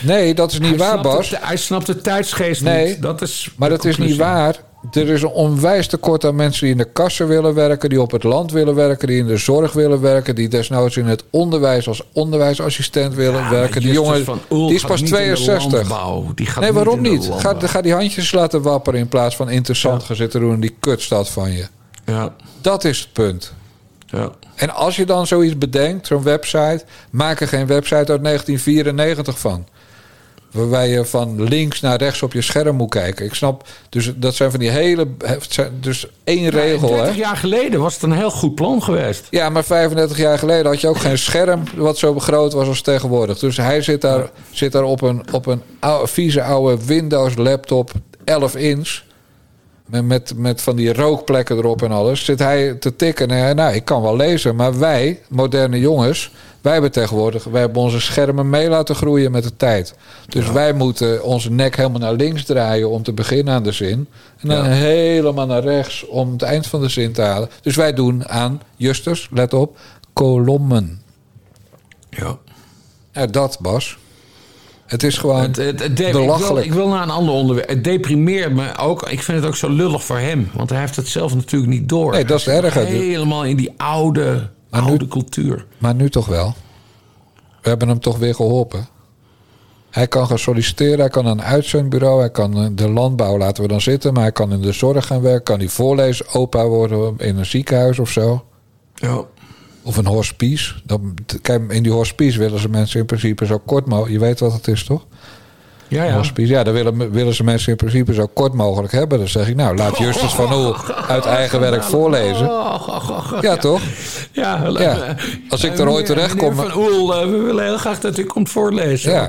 Nee, dat is niet waar, Bas. het- hij snapt de tijdsgeest Nee, niet. Dat is Maar dat is niet waar. Er is een onwijs tekort aan mensen die in de kassen willen werken, die op het land willen werken, die in de zorg willen werken, die desnoods in het onderwijs als onderwijsassistent willen Ja, werken. Die jongen van Oel die is pas niet in de 62. landbouw. Die gaat nee, waarom niet? Ga, ga die handjes laten wapperen in plaats van interessant gaan zitten doen in die kutstad van je. Ja, Dat is het punt. ja. En als je dan zoiets bedenkt, zo'n website, maak er geen website uit 1994 van. Waarbij je van links naar rechts op je scherm moet kijken. Ik snap, dus dat zijn van die hele. Dus één regel, 30 hè? jaar geleden was het een heel goed plan geweest. Ja, maar 35 jaar geleden had je ook geen scherm wat zo groot was als tegenwoordig. Dus hij zit daar, zit daar op een, op een oude, vieze oude Windows laptop 11 inch. Met, met, met van die rookplekken erop en alles. Zit hij te tikken. En nou, ik kan wel lezen. Maar wij, moderne jongens, wij hebben tegenwoordig... wij hebben onze schermen mee laten groeien met de tijd. Dus wij moeten onze nek helemaal naar links draaien... om te beginnen aan de zin. En dan helemaal naar rechts om het eind van de zin te halen. Dus wij doen aan, Justus, let op, kolommen. Ja. Ja, dat, Bas. Het is gewoon Het, het, ik, wil, belachelijk. ik wil naar een ander onderwerp. Het deprimeert me ook. Ik vind het ook zo lullig voor hem. Want hij heeft het zelf natuurlijk niet door. Nee, dat is erger. Helemaal in die oude, Maar nu- oude cultuur. Maar nu toch wel. We hebben hem toch weer geholpen. Hij kan gaan solliciteren, hij kan naar een uitzendbureau, hij kan eh, de landbouw laten we dan zitten, maar hij kan in de zorg gaan werken, kan hij voorleesopa worden in een ziekenhuis of zo. Ja. Of een hospice. Dan, kijk, in die hospice willen ze mensen in principe zo kort mogelijk. Je weet wat het is, toch? Ja, ja. Hospice. Ja, dan willen, willen ze mensen in principe zo kort mogelijk hebben. Dan zeg ik, nou, laat Justus van Oel uit eigen werk voorlezen. Ja, toch? Ja, Ja. Als ik er ooit terecht kom- Van Oel, eh, we willen heel graag dat u komt voorlezen. Ja,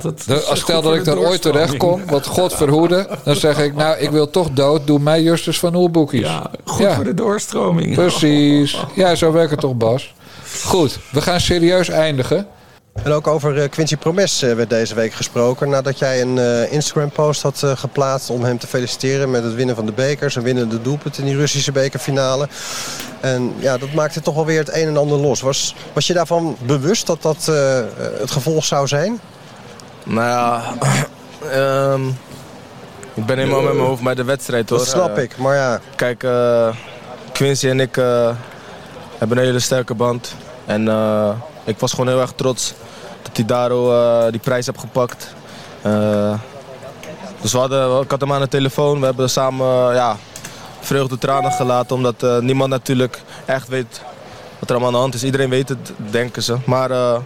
als stel dat ik er ooit terecht kom, wat God verhoede, dan zeg ik, nou, ik wil toch dood, doe mij Justus van Oel boekjes. Ja, goed voor de doorstroming. Precies. Ja, zo werkt het toch, Bas? Goed, we gaan serieus eindigen. En ook over eh, Quincy Promes eh, werd deze week gesproken. Nadat jij een eh, Instagram-post had geplaatst om hem te feliciteren met het winnen van de beker. Zijn winnende doelpunt in die Russische bekerfinale. En ja, dat maakte toch wel weer het een en ander los. Was, was je daarvan bewust dat dat het gevolg zou zijn? Nou ja, ehm, ik ben helemaal met mijn hoofd bij de wedstrijd hoor. Dat snap ik, maar ja. Kijk, Quincy en ik hebben een hele sterke band. En ik was gewoon heel erg trots dat hij daar eh, die prijs heeft gepakt. Eh, dus we hadden, ik had hem aan de telefoon. We hebben samen eh, ja, vreugde tranen gelaten. Omdat niemand natuurlijk echt weet wat er allemaal aan de hand is. Iedereen weet het, denken ze. Maar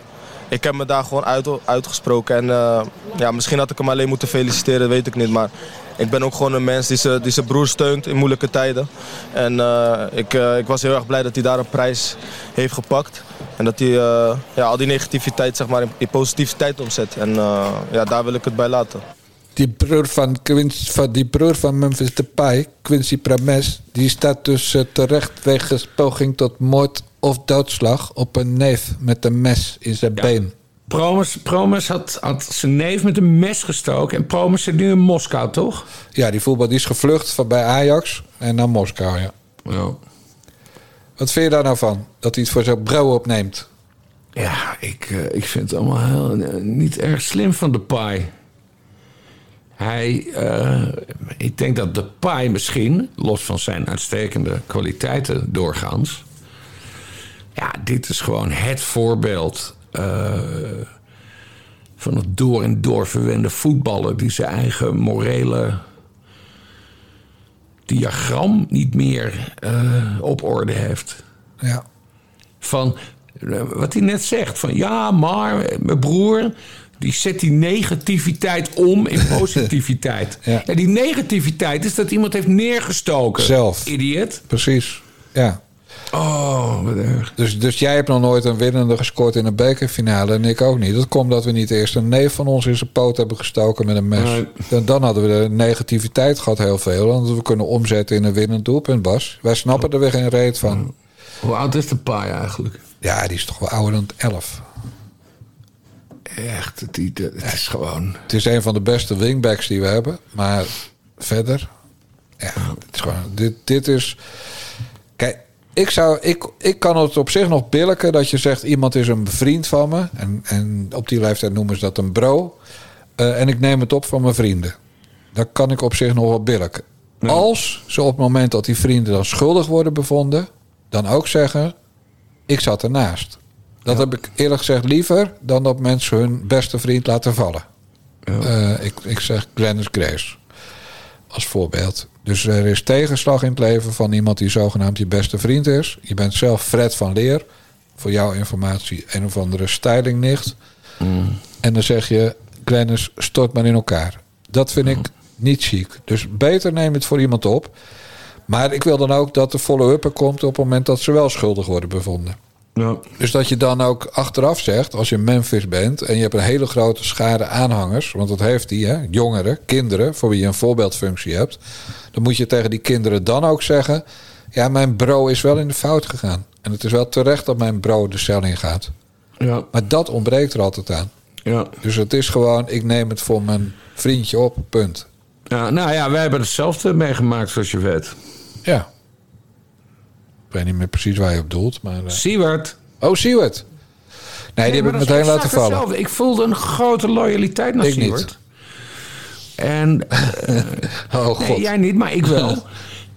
ik heb me daar gewoon uit, uitgesproken. En ja, misschien had ik hem alleen moeten feliciteren, weet ik niet. Maar ik ben ook gewoon een mens die zijn die zijn broer steunt in moeilijke tijden. En eh, ik, eh, ik was heel erg blij dat hij daar een prijs heeft gepakt. En dat hij eh, ja, al die negativiteit zeg maar, in, in positiviteit omzet. En eh, ja, daar wil ik het bij laten. Die broer van, Quincy, van, die broer van Memphis Depay, Quincy Promes, die staat dus terecht wegens poging tot moord of doodslag op een neef met een mes in zijn been. Promes, Promes had, had zijn neef met een mes gestoken. En Promes zit nu in Moskou, toch? Ja, die voetbal die is gevlucht van bij Ajax en naar Moskou, ja. Ja. Wat vind je daar nou van? Dat hij het voor zijn brouw opneemt? Ja, ik, eh, ik vind het allemaal heel, eh, niet erg slim van de paai. Hij, eh, ik denk dat de paai misschien, los van zijn uitstekende kwaliteiten doorgaans. Ja, dit is gewoon het voorbeeld eh, van het door en door verwende voetballer die zijn eigen morele diagram niet meer eh, op orde heeft Ja. van eh, wat hij net zegt. Van ja, maar mijn broer. Die zet die negativiteit om in positiviteit. Ja. En die negativiteit is dat iemand heeft neergestoken. Zelf. Idiot. Precies. Ja. Oh, wat erg. Dus, dus jij hebt nog nooit een winnende gescoord in een bekerfinale en ik ook niet. Dat komt dat we niet eerst een neef van ons in zijn poot hebben gestoken met een mes. Nee. Dan, dan hadden we de negativiteit gehad heel veel. Hadden we kunnen omzetten in een winnend doelpunt, Bas. Wij snappen er weer geen reet van. Hoe oud is de paai eigenlijk? Ja, die is toch wel ouder dan 11. Echt, het, het, het is gewoon... Het is een van de beste wingbacks die we hebben. Maar verder... Ja, het is gewoon... Dit, dit is... Kijk, ik, zou, ik, ik kan het op zich nog billijken dat je zegt... iemand is een vriend van me. En, en op die leeftijd noemen ze dat een bro. Eh, en ik neem het op van mijn vrienden. Dat kan ik op zich nog wel billijken. Als ze op het moment dat die vrienden dan schuldig worden bevonden... dan ook zeggen... ik zat ernaast. Dat heb ik eerlijk gezegd liever... dan dat mensen hun beste vriend laten vallen. Eh, ik, ik zeg Glennis Grace als voorbeeld. Dus er is tegenslag in het leven van iemand die zogenaamd je beste vriend is. Je bent zelf Fred van Leer. Voor jouw informatie een of andere stylingnicht. En dan zeg je, Glennis, stort maar in elkaar. Dat vind ik niet chic. Dus beter neem het voor iemand op. Maar ik wil dan ook dat de follow-up er komt op het moment dat ze wel schuldig worden bevonden. Ja. Dus dat je dan ook achteraf zegt, als je Memphis bent en je hebt een hele grote schare aanhangers, want dat heeft die, hè, jongeren, kinderen, voor wie je een voorbeeldfunctie hebt, dan moet je tegen die kinderen dan ook zeggen: Ja, mijn bro is wel in de fout gegaan. En het is wel terecht dat mijn bro de cel in gaat. Ja. Maar dat ontbreekt er altijd aan. Ja. Dus het is gewoon: ik neem het voor mijn vriendje op, punt. ja. Nou ja, wij hebben hetzelfde meegemaakt, zoals je weet. Ja. Ik weet niet meer precies waar je op doelt, maar. eh, Siewert. Oh, Siewert. Nee, die heb ik meteen laten vallen. hetzelfde. Ik voelde een grote loyaliteit naar Ik niet. En Oh god. Nee, jij niet, maar ik wel.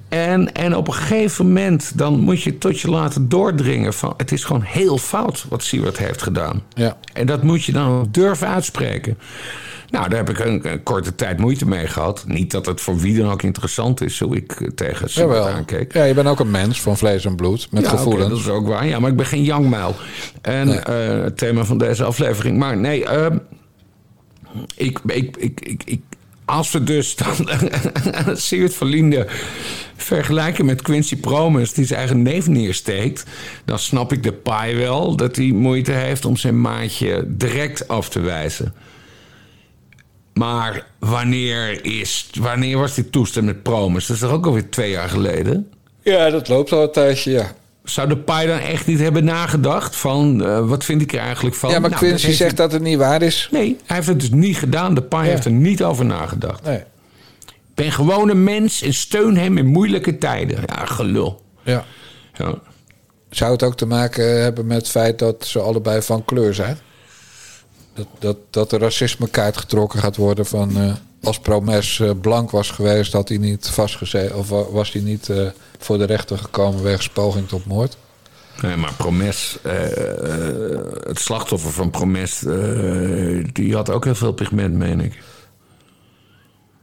En, en op een gegeven moment dan moet je tot je laten doordringen van... het is gewoon heel fout wat Siewert heeft gedaan. Ja. En dat moet je dan durven uitspreken. Nou, daar heb ik een, een korte tijd moeite mee gehad. Niet dat het voor wie dan ook interessant is... hoe ik eh, tegen Jawel. aankeek. Ja, je bent ook een mens van vlees en bloed. Met Ja, gevoelens. dat is ook waar. Ja, maar ik ben geen jangmuil. En eh, het thema van deze aflevering. Maar nee, ehm, ik, ik, ik, ik, ik, als we dus dan Siewert van Liende vergelijken met Quincy Promes... die zijn eigen neef neersteekt... dan snap ik de paai wel dat hij moeite heeft... om zijn maatje direct af te wijzen. Maar wanneer, is, wanneer was die toestand met Promes? Dat is toch ook alweer twee jaar geleden? Ja, dat loopt al een tijdje, ja. Zou de paai dan echt niet hebben nagedacht van eh, wat vind ik er eigenlijk van? Ja, maar Nou, Quincy zegt dat het niet waar is. Nee, hij heeft het dus niet gedaan. De paai Ja. heeft er niet over nagedacht. Nee. Ben gewoon een mens en steun hem in moeilijke tijden. Ja, gelul. Ja. Ja. Zou het ook te maken hebben met het feit dat ze allebei van kleur zijn? Dat, dat, dat de racismekaart getrokken gaat worden van... eh, als Promes eh, blank was geweest, had hij niet vastgezeten... of wa- was hij niet eh, voor de rechter gekomen wegens poging tot moord? Nee, maar Promes, het slachtoffer van Promes, die had ook heel veel pigment, meen ik.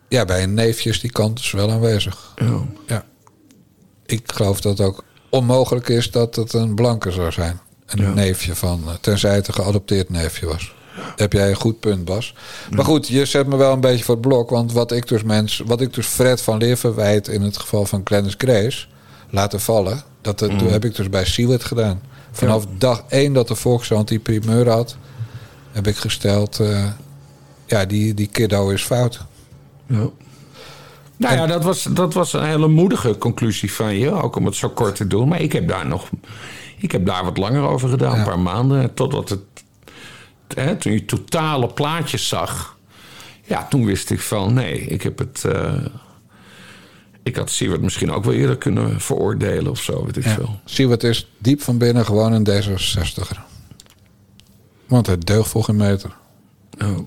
Ja, bij een neefje is die kant dus wel aanwezig. Ja. Ja. Ik geloof dat het ook onmogelijk is dat het een blanke zou zijn. Een Ja. neefje van, tenzij het een geadopteerd neefje was. Heb jij een goed punt, Bas. Maar goed, je zet me wel een beetje voor het blok. Want wat ik dus, mens, wat ik dus Fred van Leer verwijt in het geval van Clarence Grace... laten vallen, dat het, heb ik dus bij Siewert gedaan. Vanaf dag één dat de Volkskrant die primeur had... heb ik gesteld, eh, ja, die, die kiddo is fout. Ja. Nou ja, dat was, dat was een hele moedige conclusie van je. Ook om het zo kort te doen. Maar ik heb daar nog. Ik heb daar wat langer over gedaan. Een paar maanden. Totdat het. Hè, toen je totale plaatjes zag. Ja, toen wist ik van. Nee, ik heb het. eh, ik had Siewert misschien ook wel eerder kunnen veroordelen of zo. Weet ik Ja. veel. Siewert is diep van binnen gewoon een D66er. Want hij deugt voor geen meter. Oh.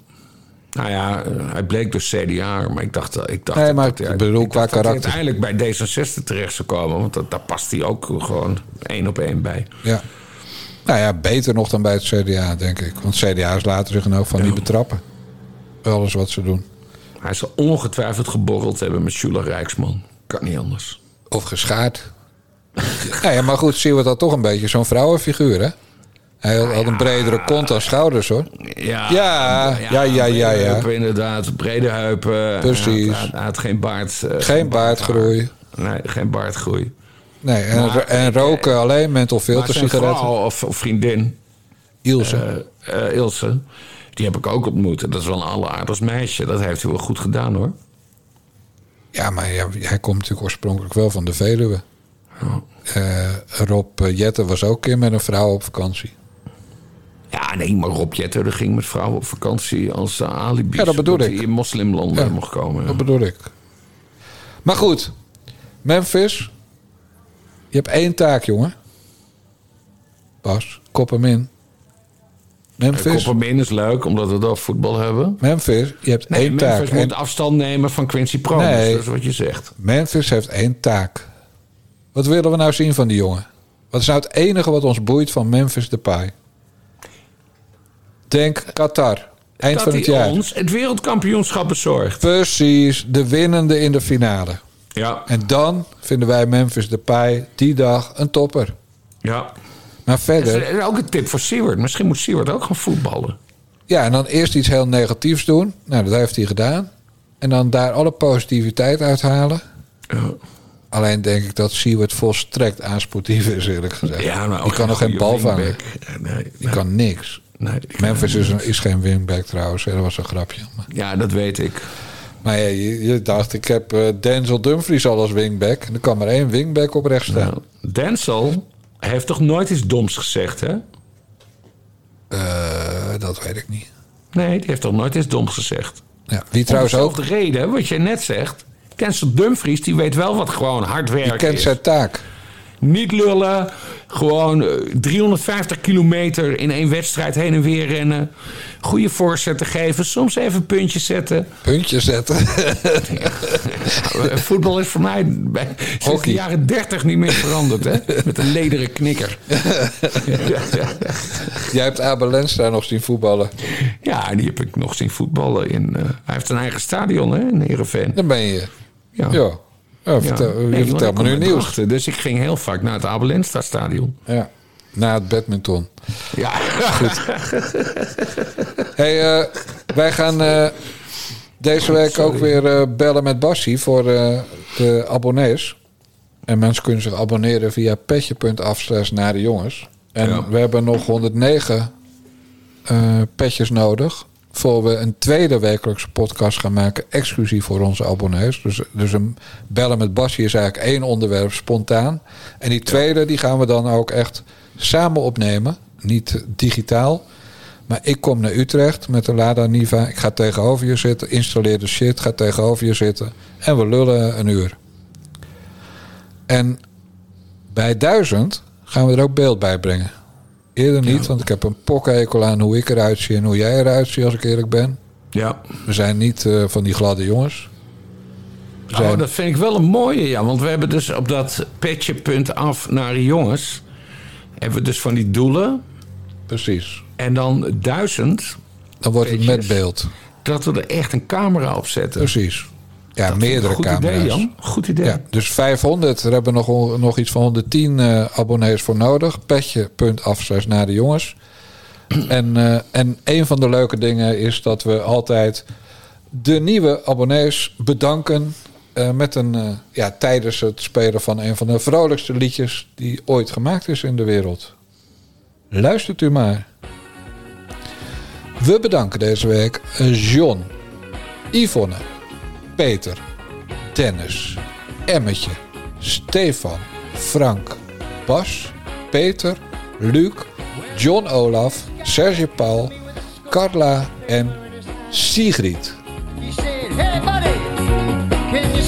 Nou ja, eh, hij bleek dus CDA, maar ik dacht, ik dacht Nee, maar dat ik bedoel ik qua dacht dat hij karakter. uiteindelijk bij D66 terecht zou komen, want dat, daar past hij ook gewoon één op één bij. Ja. Nou ja, beter nog dan bij het CDA, denk ik. Want CDA's laten zich ook van niet betrappen. Alles wat ze doen. Hij zal ongetwijfeld geborreld hebben met Jula Rijksman. Kan niet anders. Of geschaard. ja, ja, maar goed, Siewert had toch een beetje zo'n vrouwenfiguur, hè? Hij had, had een bredere kont dan schouders, hoor. Ja, Ja, ja, ja, ja, ja. heupen, inderdaad, brede heupen. Precies. Hij had, hij had geen baard. eh, Geen baardgroei. Nee, geen baardgroei. Nee, en, Maar- en roken alleen menthol Maar zijn filtersigaretten. vrouw of, of vriendin, Ilse. eh, eh, Ilse, die heb ik ook ontmoet. Dat is wel een alleraardig meisje. Dat heeft hij wel goed gedaan, hoor. Ja, maar ja, hij komt natuurlijk oorspronkelijk wel van de Veluwe. Eh, Rob eh, Jetten was ook een keer met een vrouw op vakantie. Ja, nee, maar Rob Jetter ging met vrouwen op vakantie als uh, alibi. Ja, dat bedoel ik. hij in moslimlanden Ja, mocht komen. Dat bedoel ik. Maar goed, Memphis. Je hebt één taak, jongen. Bas, kop hem in. Memphis, Koppermin is leuk, omdat we over voetbal hebben. Memphis, je hebt Nee, één taak. Memphis moet En afstand nemen van Quincy Promes. Nee. Dat is wat je zegt. Memphis heeft één taak. Wat willen we nou zien van die jongen? Wat is nou het enige wat ons boeit van Memphis Depay? Denk Qatar. Eind dat van het jaar. ons het wereldkampioenschap bezorgt. Precies, de winnende in de finale. Ja, En dan vinden wij Memphis Depay die dag een topper. ja. Maar verder, is ook een tip voor Siewert. Misschien moet Siewert ook gaan voetballen. ja, en dan eerst iets heel negatiefs doen. Nou, dat heeft hij gedaan. En dan daar alle positiviteit uithalen. Ja. Alleen denk ik dat Siewert volstrekt aansportief is, eerlijk gezegd. Ja, maar die kan nog geen bal vangen. Nee, Die nee, kan niks. nee, die kan Memphis is, niks. een- is geen wingback trouwens. Dat was een grapje. Maar, Ja, dat weet ik. Maar ja, je, je dacht, ik heb eh, Denzel Dumfries al als wingback. En er kan maar één wingback op rechts staan. Nou, Denzel heeft toch nooit iets doms gezegd, hè? Eh, dat weet ik niet. Nee, die heeft toch nooit iets doms gezegd. Ja, wie trouwens ook, dezelfde reden, wat je net zegt. Denzel Dumfries, die weet wel wat gewoon hard werken die kent is. zijn taak. Niet lullen, Gewoon eh, 350 kilometer in één wedstrijd heen en weer rennen. Goede voorzetten geven. Soms even puntjes zetten. Puntjes zetten. Eh, Voetbal is voor mij bij, sinds de jaren 30 niet meer veranderd. Hè? Met een lederen knikker. Jij hebt Abel Lenstra nog zien voetballen. Ja, die heb ik nog zien voetballen. In, eh, hij heeft een eigen stadion hè, in Heerenveen. Dan ben je. Ja. Ja, vertel, je Nee, vertelt me nu nieuws. Dus ik ging heel vaak naar het Abelensta stadion. Ja. Na het badminton. Ja. Hey, eh, wij gaan eh, deze week ook weer eh, bellen met Bassie voor de abonnees. En mensen kunnen zich abonneren via petje.af naar de jongens. En Ja. we hebben nog 109 eh, petjes nodig. Voor we een tweede wekelijkse podcast gaan maken. Exclusief voor onze abonnees. Dus, dus een bellen met Bassie is eigenlijk één onderwerp spontaan. En die tweede die gaan we dan ook echt samen opnemen. Niet digitaal. Maar ik kom naar Utrecht met de Lada Niva. Ik ga tegenover je zitten. Installeer de shit. Ga tegenover je zitten. En we lullen een uur. En bij duizend gaan we er ook beeld bij brengen. Eerder niet, want ik heb een pokkekel aan hoe ik eruit zie en hoe jij eruit ziet, als ik eerlijk ben. ja. We zijn niet eh, van die gladde jongens. Zijn- Oh, dat vind ik wel een mooie, ja. Want we hebben dus op dat petje punt af naar jongens... hebben we dus van die doelen. Precies. En dan duizend, Dan wordt het met beeld. dat we er echt een camera op zetten. Precies. Ja, Dat meerdere goed camera's. idee, Jan. Goed idee. Ja, dus 500. Daar hebben we nog, nog iets van 110 eh, abonnees voor nodig. Petje.af slash naar de jongens. en, eh, en een van de leuke dingen is dat we altijd de nieuwe abonnees bedanken. eh, met een, ja, tijdens het spelen van een van de vrolijkste liedjes die ooit gemaakt is in de wereld. Luistert u maar. We bedanken deze week John, Yvonne, Peter, Dennis, Emmetje, Stefan, Frank, Bas, Peter, Luc, John Olaf, Serge Paul, Carla en Sigrid. He said, Hey, buddy, can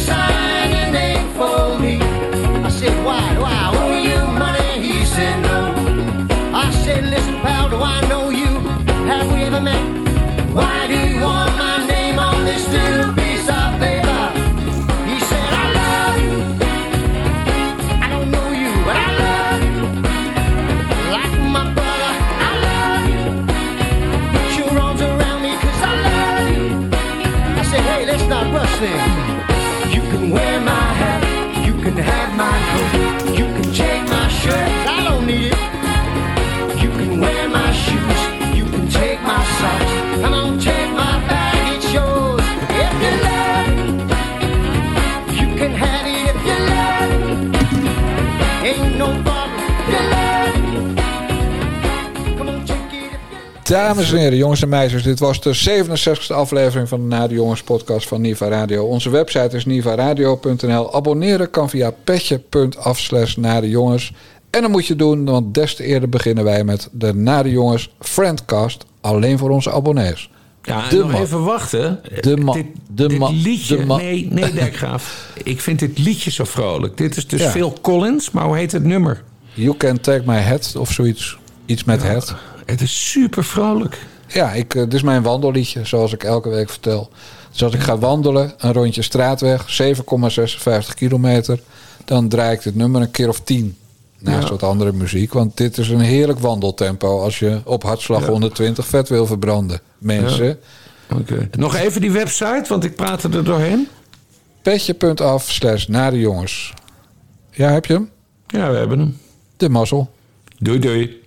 You can wear my hat, you can have my coat, Dames en heren, jongens en meisjes, dit was de 67e aflevering van de Na de Jongens podcast van Niva Radio. Onze website is nivaradio.nl. Abonneren kan via petje.af slash Jongens. En dan moet je doen, want des te eerder beginnen wij met de Na de Jongens Friendcast. Alleen voor onze abonnees. Ja, en De nog man. even wachten. De man. Dit, De dit man. liedje, De man. nee, nee, Dijkgraaf. ik vind dit liedje zo vrolijk. Dit is dus Ja. Phil Collins, maar hoe heet het nummer? You can take my head of zoiets. Iets met het. Het is super vrolijk. Ja, ik, eh, dit is mijn wandelliedje, zoals ik elke week vertel. Dus als ik ga wandelen, een rondje straatweg, 7,56 kilometer... dan draai ik dit nummer een keer of tien. Naast Ja. wat andere muziek. Want dit is een heerlijk wandeltempo... als je op hartslag 120 vet wil verbranden. Mensen, Oké. Nog even die website, want ik praat er doorheen. petje.af slash naar de jongens. Ja, heb je hem? Ja, we hebben hem. De mazzel. Doei, doei.